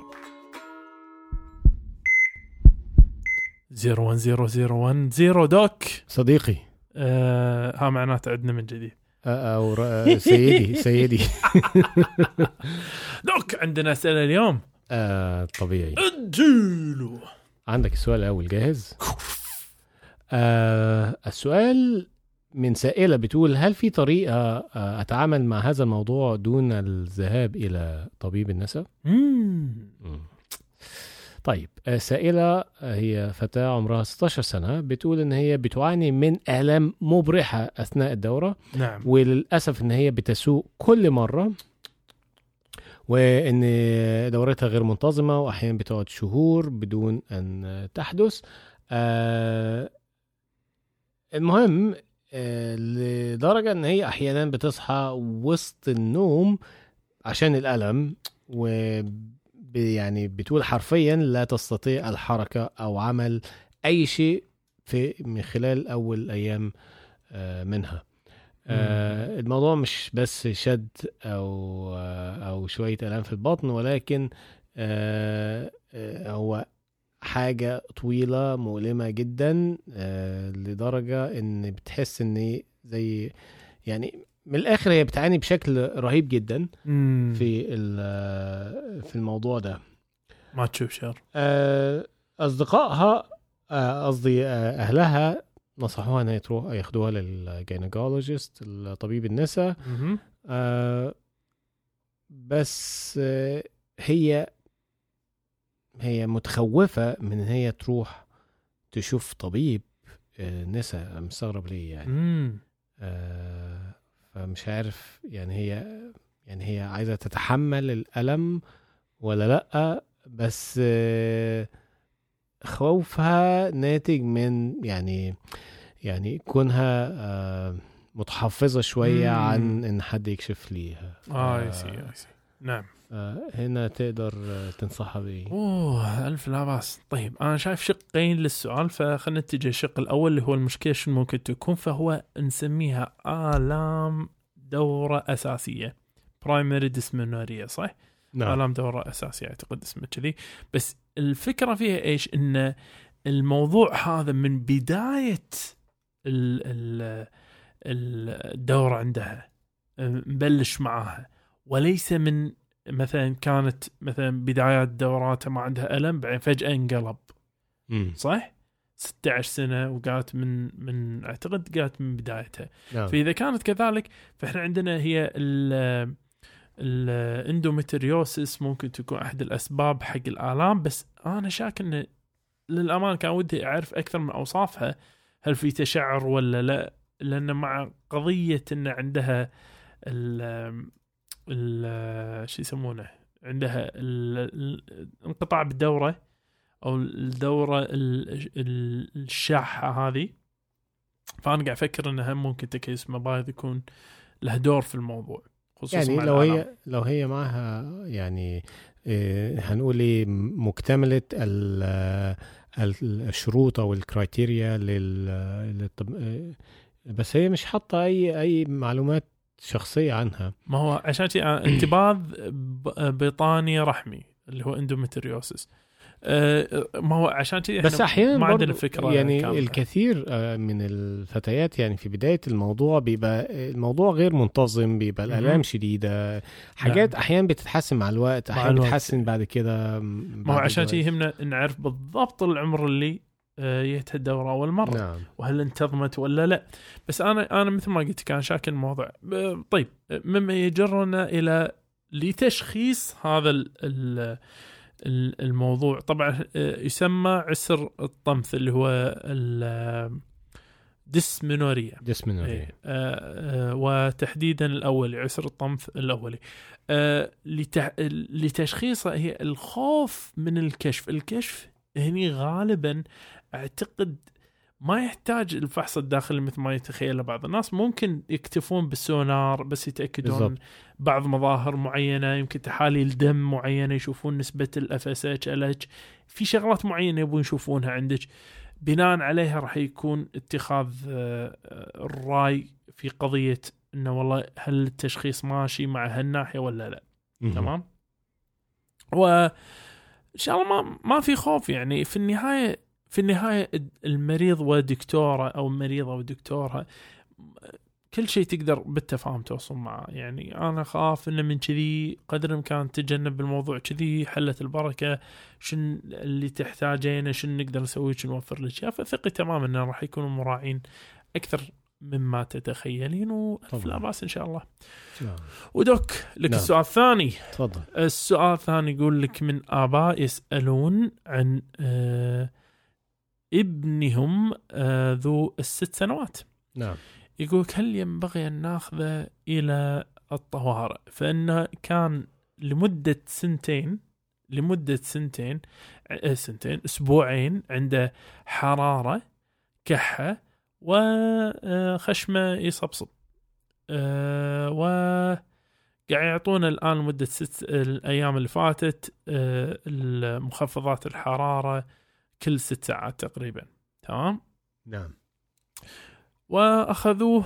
01001 زيرو دوك. صديقي. آه ها معناته عندنا من جديد. أو سيدي *laughs* سيدي. *laughs* دوك عندنا اسئله اليوم. آه طبيعي. اديله عندك السؤال الأول جاهز؟ آه السؤال من سائلة بتقول هل في طريقة آه أتعامل مع هذا الموضوع دون الذهاب إلى طبيب النساء؟ طيب آه، سائلة آه، هي فتاة عمرها 16 سنة بتقول إن هي بتعاني من آلام مبرحة أثناء الدورة نعم. وللأسف إن هي بتسوق كل مرة وإن دورتها غير منتظمة وأحيانا بتقعد شهور بدون أن تحدث. آه المهم آه لدرجة إن هي أحيانا بتصحى وسط النوم عشان الألم و يعني بتقول حرفيا لا تستطيع الحركة أو عمل أي شيء في من خلال أول أيام آه منها. آه الموضوع مش بس شد أو آه أو شوية ألام في البطن ولكن آه هو حاجة طويلة مؤلمة جدا آه لدرجة إن بتحس إن زي يعني من الآخر هي بتعاني بشكل رهيب جدا مم. في في الموضوع ده ما تشوف شر آه، أصدقائها آه، قصدي آه، أهلها نصحوها إنها تروح ياخدوها للجينيكولوجيست طبيب النساء. آه بس آه هي هي متخوفة من إن هي تروح تشوف طبيب آه نساء مستغرب ليه يعني. آه فمش عارف يعني هي يعني هي عايزة تتحمل الألم ولا لأ بس خوفها ناتج من يعني يعني كونها آه متحفظة شوية مم. عن إن حد يكشف ليها آه اي سي اي سي نعم. آه، هنا تقدر آه، تنصحها بإيه؟ أوه ألف لا باس طيب أنا شايف شقين للسؤال فخلينا نتجه الشق الأول اللي هو المشكلة شنو ممكن تكون فهو نسميها آلام دورة أساسية. برايمري ديسمنوريا صح؟ نعم. آلام دورة أساسية أعتقد اسمه كذي. بس الفكرة فيها إيش؟ إن الموضوع هذا من بداية ال ال الدورة عندها. مبلش معاها. وليس من مثلا كانت مثلا بدايات دوراتها ما عندها ألم بعدين فجأة انقلب مم. صح؟ 16 سنة وقالت من من أعتقد قالت من بدايتها نعم فإذا كانت كذلك فإحنا عندنا هي ال الاندومتريوسس ممكن تكون أحد الأسباب حق الآلام بس أنا شاك انه للأمانة كان ودي أعرف أكثر من أوصافها هل في تشعر ولا لا لأن مع قضية إن عندها شو يسمونه عندها ال- ال- انقطاع بالدورة أو الدورة ال- ال- الشاحة هذه فأنا قاعد أفكر انها ممكن تكيس مبايض يكون له دور في الموضوع خصوصا يعني لو. هي لو هي معها يعني آه، هنقول مكتملة ال- ال- الشروط أو ال criteria لل للطب- آه، بس هي مش حاطة اي أي معلومات شخصية عنها ما هو عشان آه، *clears throat* انتباذ ب- بيطاني رحمي اللي هو endometriosis آه، ما هو عشان شي بس أحيانا ما عندنا فكرة يعني كاملة. الكثير آه، من الفتيات يعني في بداية الموضوع بيبقى الموضوع غير منتظم بيبقى. الألام شديدة حاجات أحيانا بتتحسن مع الوقت أحيانا. بتتحسن بعد كده ما هو عشان شي يهمنا نعرف بالضبط العمر اللي آه، جتها الدوره أول مرة. نعم. وهل انتظمت ولا لا؟ بس أنا أنا مثل ما قلت كان شاك الموضوع. طيب مما يجرنا إلى لتشخيص هذا ال ال ال- الموضوع. طبعا آه، يسمى عسر الطمث اللي هو ديسمنوريا ديسمنوريا إيه. آه، آه، وتحديدا الاولي عسر الطمث الاولي آه، لتح... لتشخيصه هي الخوف من الكشف. الكشف هني غالبا أعتقد ما يحتاج الفحص الداخلي مثل ما يتخيله بعض الناس. ممكن يكتفون بالسونار بس يتأكدون بالضبط. بعض مظاهر معينة يمكن تحاليل دم معينة يشوفون نسبة ال FSH LH في شغلات معينة يبون يشوفونها عندك. بناء عليها راح يكون اتخاذ آه، الرأي في قضية إنه والله هل التشخيص ماشي مع هالناحية ولا لا. تمام؟ و إن شاء الله ما ما في خوف يعني. في النهاية في النهاية المريض ودكتوره أو المريضه ودكتورها كل شيء تقدر بالتفاهم توصل معه يعني أنا اخاف إنه من كذي قدر الإمكان تجنب الموضوع كذي حلت البركة شن اللي تحتاجينه شن نقدر نسوي شنو نوفر لك. فثقي تماما إنه راح يكونوا مراعين أكثر مما تتخيلين وألف. لا بأس إن شاء الله نعم. ودوك لك نعم. السؤال الثاني تفضل السؤال الثاني يقول لك من آباء يسألون عن آه ابنهم آه ذو الست سنوات. نعم. يقول هل ينبغي أن ناخذه إلى الطوارئ؟ فإنه كان لمدة سنتين لمدة سنتين آه سنتين أسبوعين عنده حرارة كحة وخشمة يصبصب. آه و قاعد يعطونا الآن لمدة ست الأيام اللي فاتت المخفضات الحرارة كل ست ساعات تقريبا. تمام؟ نعم. وأخذوه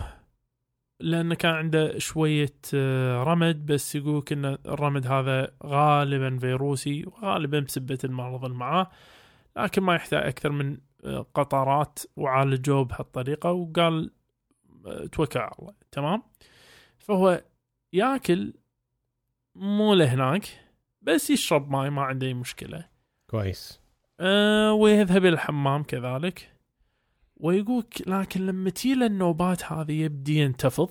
لأنه كان عنده شوية آه، رمد بس يقولك ان الرمد هذا غالبا فيروسي وغالبا بسبة المرض اللي معاه لكن ما يحتاج أكثر من آه، قطرات وعالجوه بهالطريقة. وقال آه، توكل على الله. تمام؟ فهو ياكل مو لهناك بس يشرب ماي ما عنده أي مشكلة. كويس. أه ويذهب إلى الحمام كذلك. ويقولك لكن لما تجي النوبات هذه يبدي ينتفض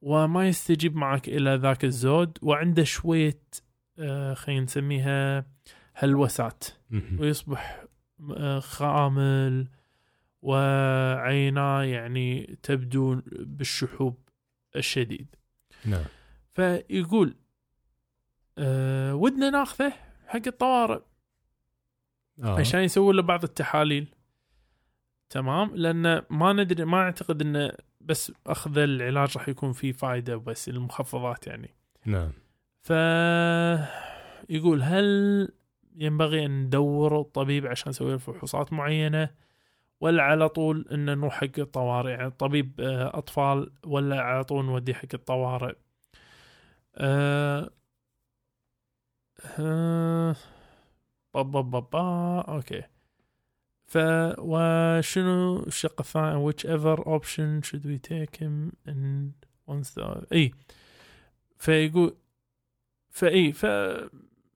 وما يستجيب معك إلى ذاك الزود وعنده شوية آه خلينا نسميها هلوسات. ويصبح آه، خامل وعيناه يعني تبدو بالشحوب الشديد. نعم. فيقول أه ودنا ناخذه حق الطوارئ. آه. عشان يسوون له بعض التحاليل. تمام؟ لأن ما ندري ما أعتقد إنه بس أخذ العلاج راح يكون فيه فائده بس المخفضات يعني. نعم. ف يقول هل ينبغي أن ندور طبيب عشان نسوي له فحوصات معينة؟ ولا على طول إن نروح حق الطوارئ؟ يعني طبيب آه، أطفال ولا على طول نوديه حق الطوارئ؟ أه أه با با با با. أوكي. ف وشنو الشق الثاني؟ which ever option should we take him and once the إي. فيقول فإي ف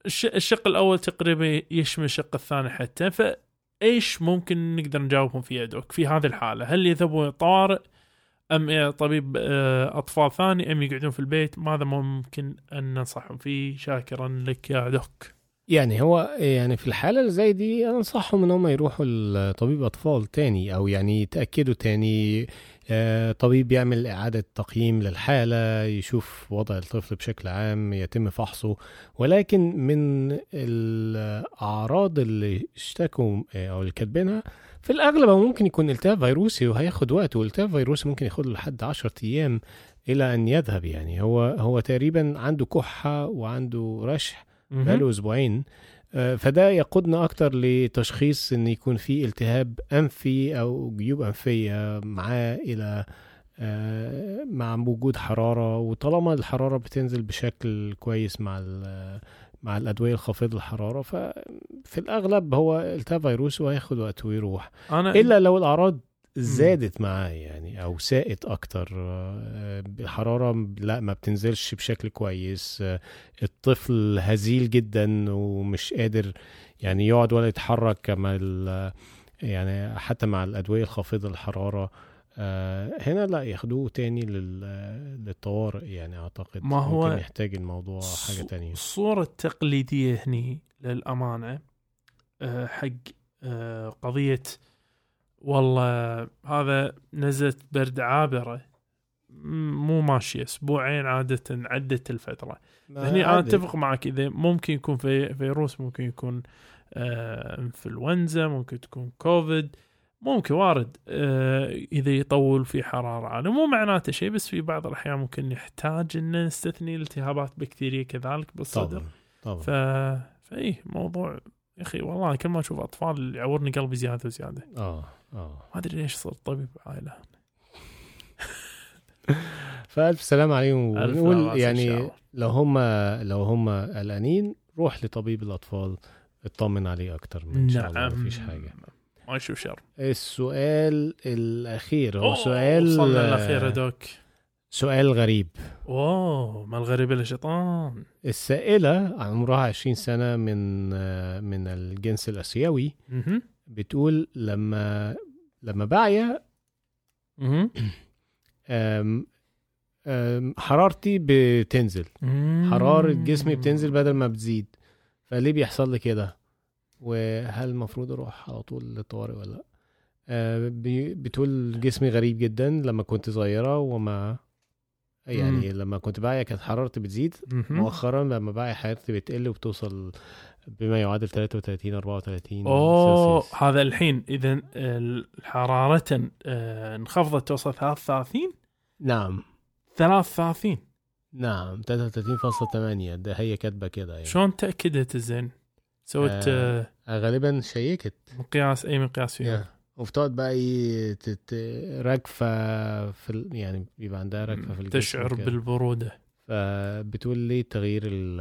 الش- الشق الأول تقريبا يشمل الشق الثاني حتى. فايش ممكن نقدر نجاوبهم فيها doc في هذه الحالة؟ هل يذهبون الطوارئ أم إيه طبيب آه، أطفال ثاني أم يقعدون في البيت؟ ماذا ممكن أن ننصحهم فيه؟ شاكرا لك يا دوك يعني هو يعني في الحالة اللي زي دي أنصحهم إن هم يروحوا لطبيب أطفال تاني أو يعني يتأكدوا تاني آه، طبيب يعمل إعادة تقييم للحالة يشوف وضع الطفل بشكل عام يتم فحصه. ولكن من الأعراض اللي اشتكوا آه، أو اللي كاتبينها في الأغلب ممكن يكون التهاب فيروسي وهياخد وقت والالتهاب فيروسي ممكن ياخد له لحد 10 أيام إلى أن يذهب يعني. هو هو تقريبا عنده كحة وعنده رشح بقاله أسبوعين. آه، فده يقودنا أكتر لتشخيص إن يكون في التهاب أنفي أو جيوب أنفية معاه إلى آه، مع وجود حرارة. وطالما الحرارة بتنزل بشكل كويس مع مع الأدوية الخافضه الحرارة ففي الأغلب هو التهاب فيروسي وهياخد وقت ويروح. أنا إلا لو الأعراض زادت معاه يعني؟ أو ساءت أكتر. آه، الحراره لا ما بتنزلش بشكل كويس. آه، الطفل هزيل جدا ومش قادر يعني يقعد ولا يتحرك كما ال- يعني حتى مع الأدوية الخافضه الحراره آه، هنا لا ياخدوه تاني لل- للطوارئ يعني أعتقد ما هو ممكن يحتاج الموضوع حاجة تانية. الصورة التقليدية هني للأمانة آه، حق آه، قضية والله هذا نزلت برد عابرة. م- مو ماشية أسبوعين عادة عدت الفترة. هني أنا عادي. أتفق معك إذا ممكن يكون في فيروس ممكن يكون آه، إنفلونزا ممكن تكون كوفيد ممكن وارد آه، إذا يطول في حرارة. عاليه مو معناته شيء بس في بعض الأحيان ممكن يحتاج إن نستثني التهابات بكتيريه كذلك بالصدر. طبعا طبعا. ف فاي موضوع يا أخي والله كل ما أشوف أطفال يعورني قلبي زيادة وزيادة. آه. آه. ما أدري ليش صرت طبيب عائلة *laughs* فألف سلام عليهم. ونقول يعني. لو هم لو هم قلقانين روح لطبيب الأطفال اطمن عليه أكتر إن شاء الله نعم. مفيش حاجة. ما يشوف شر. السؤال الأخير هو سؤال وصلنا الاخير يا دوك سؤال غريب. أوه ما الغريب إلا شيطان. السائلة عمرها 20 سنة من من الجنس الآسيوي. مهم. بتقول لما لما بعيا حرارتي بتنزل. حرارة جسمي بتنزل بدل ما بتزيد. فليه بيحصل لي كده؟ وهل المفروض أروح على طول للطوارئ ولا لأ؟ آه، بتقول جسمي غريب جدا لما كنت صغيرة وما يعني لما كنت بعيا كانت حرارتي بتزيد. مؤخرا لما بعيا حرارتي بتقل وبتوصل بما يعادل 33 34 أوه سلسيوس. هذا الحين اذا حرارة آه، انخفضت توصل 33 نعم 33 نعم 33.8 ده هي كاتبة كده يعني شلون تأكدت الزين؟ سوت آه، آه، غالبا شيكت مقياس أي مقياس فيها يا. وبتقعد بقى. راكفه في ال... يعني بيبقى عندها راكفه في الجسم تشعر كده. بالبرودة فبتقول ليه التغيير ال...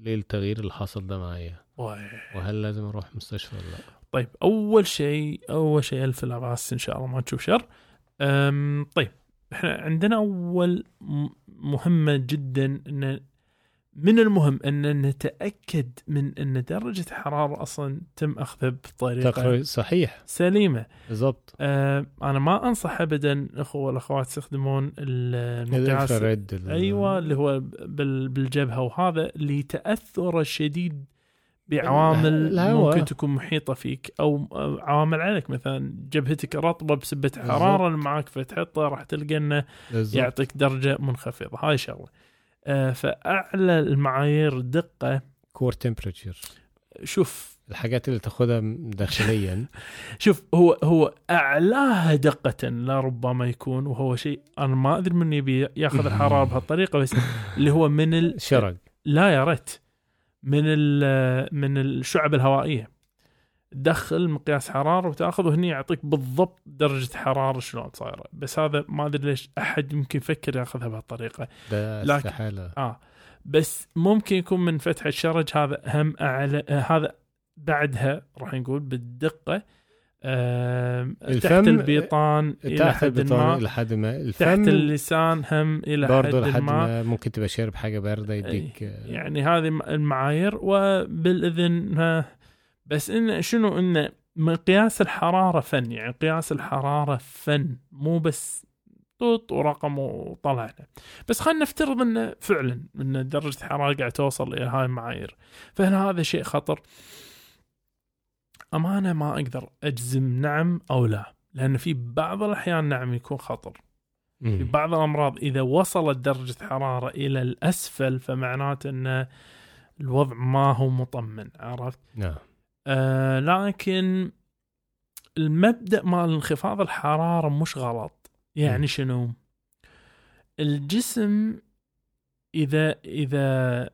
ليه التغيير اللي حصل ده معايا. وهل لازم أروح مستشفى ولا لأ؟ طيب أول شيء أول شيء ألف لا باس إن شاء الله ما تشوف شر. أم طيب إحنا عندنا أول مهمة جدا إن من المهم أن نتأكد من أن درجة الحراره أصلا تم أخذها بطريقة صحيح. سليمة. بالضبط. آه أنا ما أنصح ابدا الاخوه والأخوات يستخدمون المقياس أيوه اللي هو بال- بالجبهة وهذا لتاثره الشديد بعوامل. ممكن تكون محيطة فيك. أو أو عوامل عليك. مثلا جبهتك رطبة بسبة حرارة اللي معك فتحطه راح تلقى إنه. يعطيك درجة منخفضة. هاي شغلة. آه فأعلى المعايير دقة. كور تمبرتشر شوف. الحاجات اللي تاخدها داخليا. *laughs* شوف هو هو أعلاها دقة لربما يكون وهو شيء أنا ما أدري من يبي يأخذ الحرارة *laughs* بهالطريقة بس اللي هو من ال... شرق. لا يا ريت. من ال... من الشعب الهوائية. تدخل مقياس حرارة وتأخذ وهني يعطيك بالضبط درجة حرارة شلون صايره بس هذا ما أدري ليش أحد يمكن يفكر يأخذها بهالطريقة. لكن- استحالة. آه. بس ممكن يكون من فتح الشرج هذا هم أعلى آه هذا بعدها راح نقول بالدقة آم، تحت البيطان إلى تحت حد ما. إلى حد ما. تحت الفم اللسان هم إلى حد لحد ما. ما ممكن تبقى شارب حاجة باردة يديك آه، يعني هذه المعايير وبالإذن ها، بس إن شنو إن مقياس الحرارة فن يعني قياس الحرارة فن مو بس طوط ورقم وطلعنا بس خلينا نفترض انه فعلا إن درجة الحرارة قاعد توصل إلى هاي المعايير. فهنا هذا شيء خطر؟ أمانة ما أقدر أجزم نعم أو لا لأن في بعض الأحيان نعم يكون خطر. في. بعض الأمراض إذا وصلت درجة حرارة إلى الأسفل فمعناته إن الوضع ما هو مطمن عرفت؟ نعم. آه لكن المبدأ مال انخفاض الحرارة مش غلط يعني. شنو الجسم إذا إذا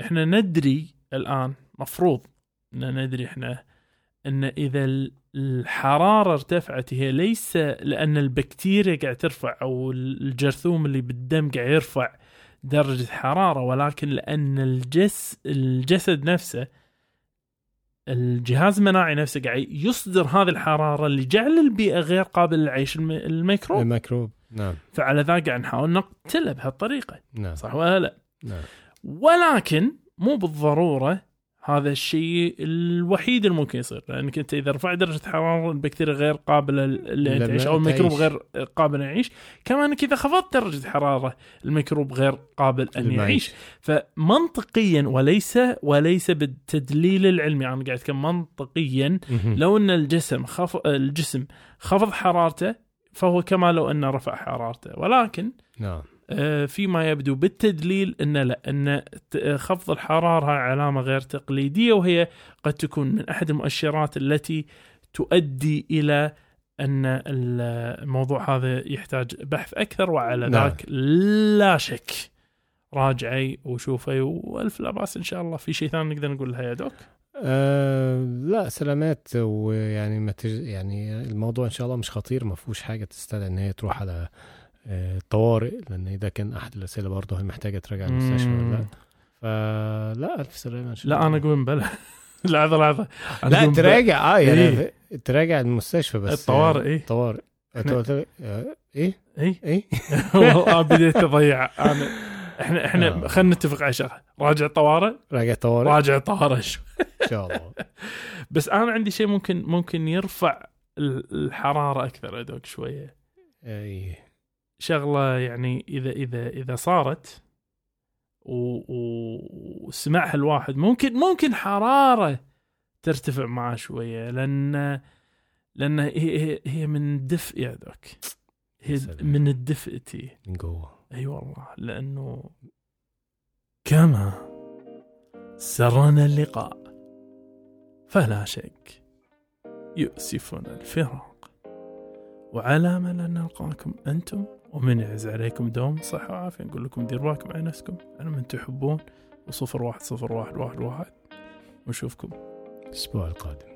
إحنا ندري الآن مفروض إن ندري إحنا إن إذا ال- الحرارة ارتفعت هي ليس لأن البكتيريا قاعد ترفع أو الجرثوم اللي بالدم قاعد يرفع درجة حرارة ولكن لأن الجس الجسد نفسه الجهاز المناعي نفسه قاعد يصدر هذه الحرارة اللي جعل البيئة غير قابلة للعيش الم- الميكروب. الميكروب. نعم. فعلى ذا قاعد نحاول نقتله بهالطريقة. نعم. صح ولا لا؟ نعم. ولكن مو بالضرورة هذا الشيء الوحيد اللي ممكن يصير لأنك أنت إذا رفعت درجة الحراره البكتيريا غير قابلة تعيش أو الميكروب. غير قابل يعيش كمان أنك إذا خفضت درجة الحراره الميكروب غير قابل أن. يعيش فمنطقيا وليس وليس بالتدليل العلمي أنا قاعد أتكلم منطقيا. لو أن الجسم خف... الجسم خفض حرارته فهو كما لو أنه رفع حرارته ولكن نعم فيما يبدو بالتدليل إن لا إن آه، خفض الحرارة علامة غير تقليدية وهي قد تكون من أحد المؤشرات التي تؤدي إلى أن ال- الموضوع هذا يحتاج بحث أكثر وعلى نعم. ذاك لا شك راجعي وشوفي وألف لا باس إن شاء الله. في شيء ثاني نقدر نقول لها يا دوك؟ آه لا سلامات. ويعني ما تج... يعني الموضوع إن شاء الله مش خطير ما فيهوش حاجة تستدعي إن هي تروح على آه طوارئ لأن ده كان أحد الأسئلة برضه هي محتاجة تراجع المستشفى ولا لأ. فلا ألف سلامة لا أنا أقول بلا. *laughs* لحظة لحظة. لا. تراجع. آه يعني إيه. تراجع المستشفى بس. الطوارئ إيه. طوارئ أنت إحنا- قلت لي آه، إيه؟ إيه؟ إيه؟ *laughs* والله بديت أضيع. أنا إحنا إحنا آه. خلينا نتفق على شغلة. راجع طوارئ؟ راجع طوارئ. راجع طوارئ. إن شاء الله. *laughs* بس أنا عندي شيء ممكن ممكن يرفع ال- الحرارة أكثر أدوك شوية. إيه. شغلة يعني إذا إذا إذا صارت وسمعها الواحد ممكن ممكن حرارة ترتفع معاه شوية لأن لأن هي هي, من الدفء يا دوك هي. من الدفء تي. من جوه. أي والله لأنه كما سرنا اللقاء فلا شك يؤسفنا الفراق. وعلى ان نلقاكم أنتم ومن يعز عليكم دوم صحة وعافية. نقول لكم دير بالكم على نفسكم. على من تحبون. وصفر واحد صفر واحد واحد واحد. ونشوفكم الأسبوع القادم.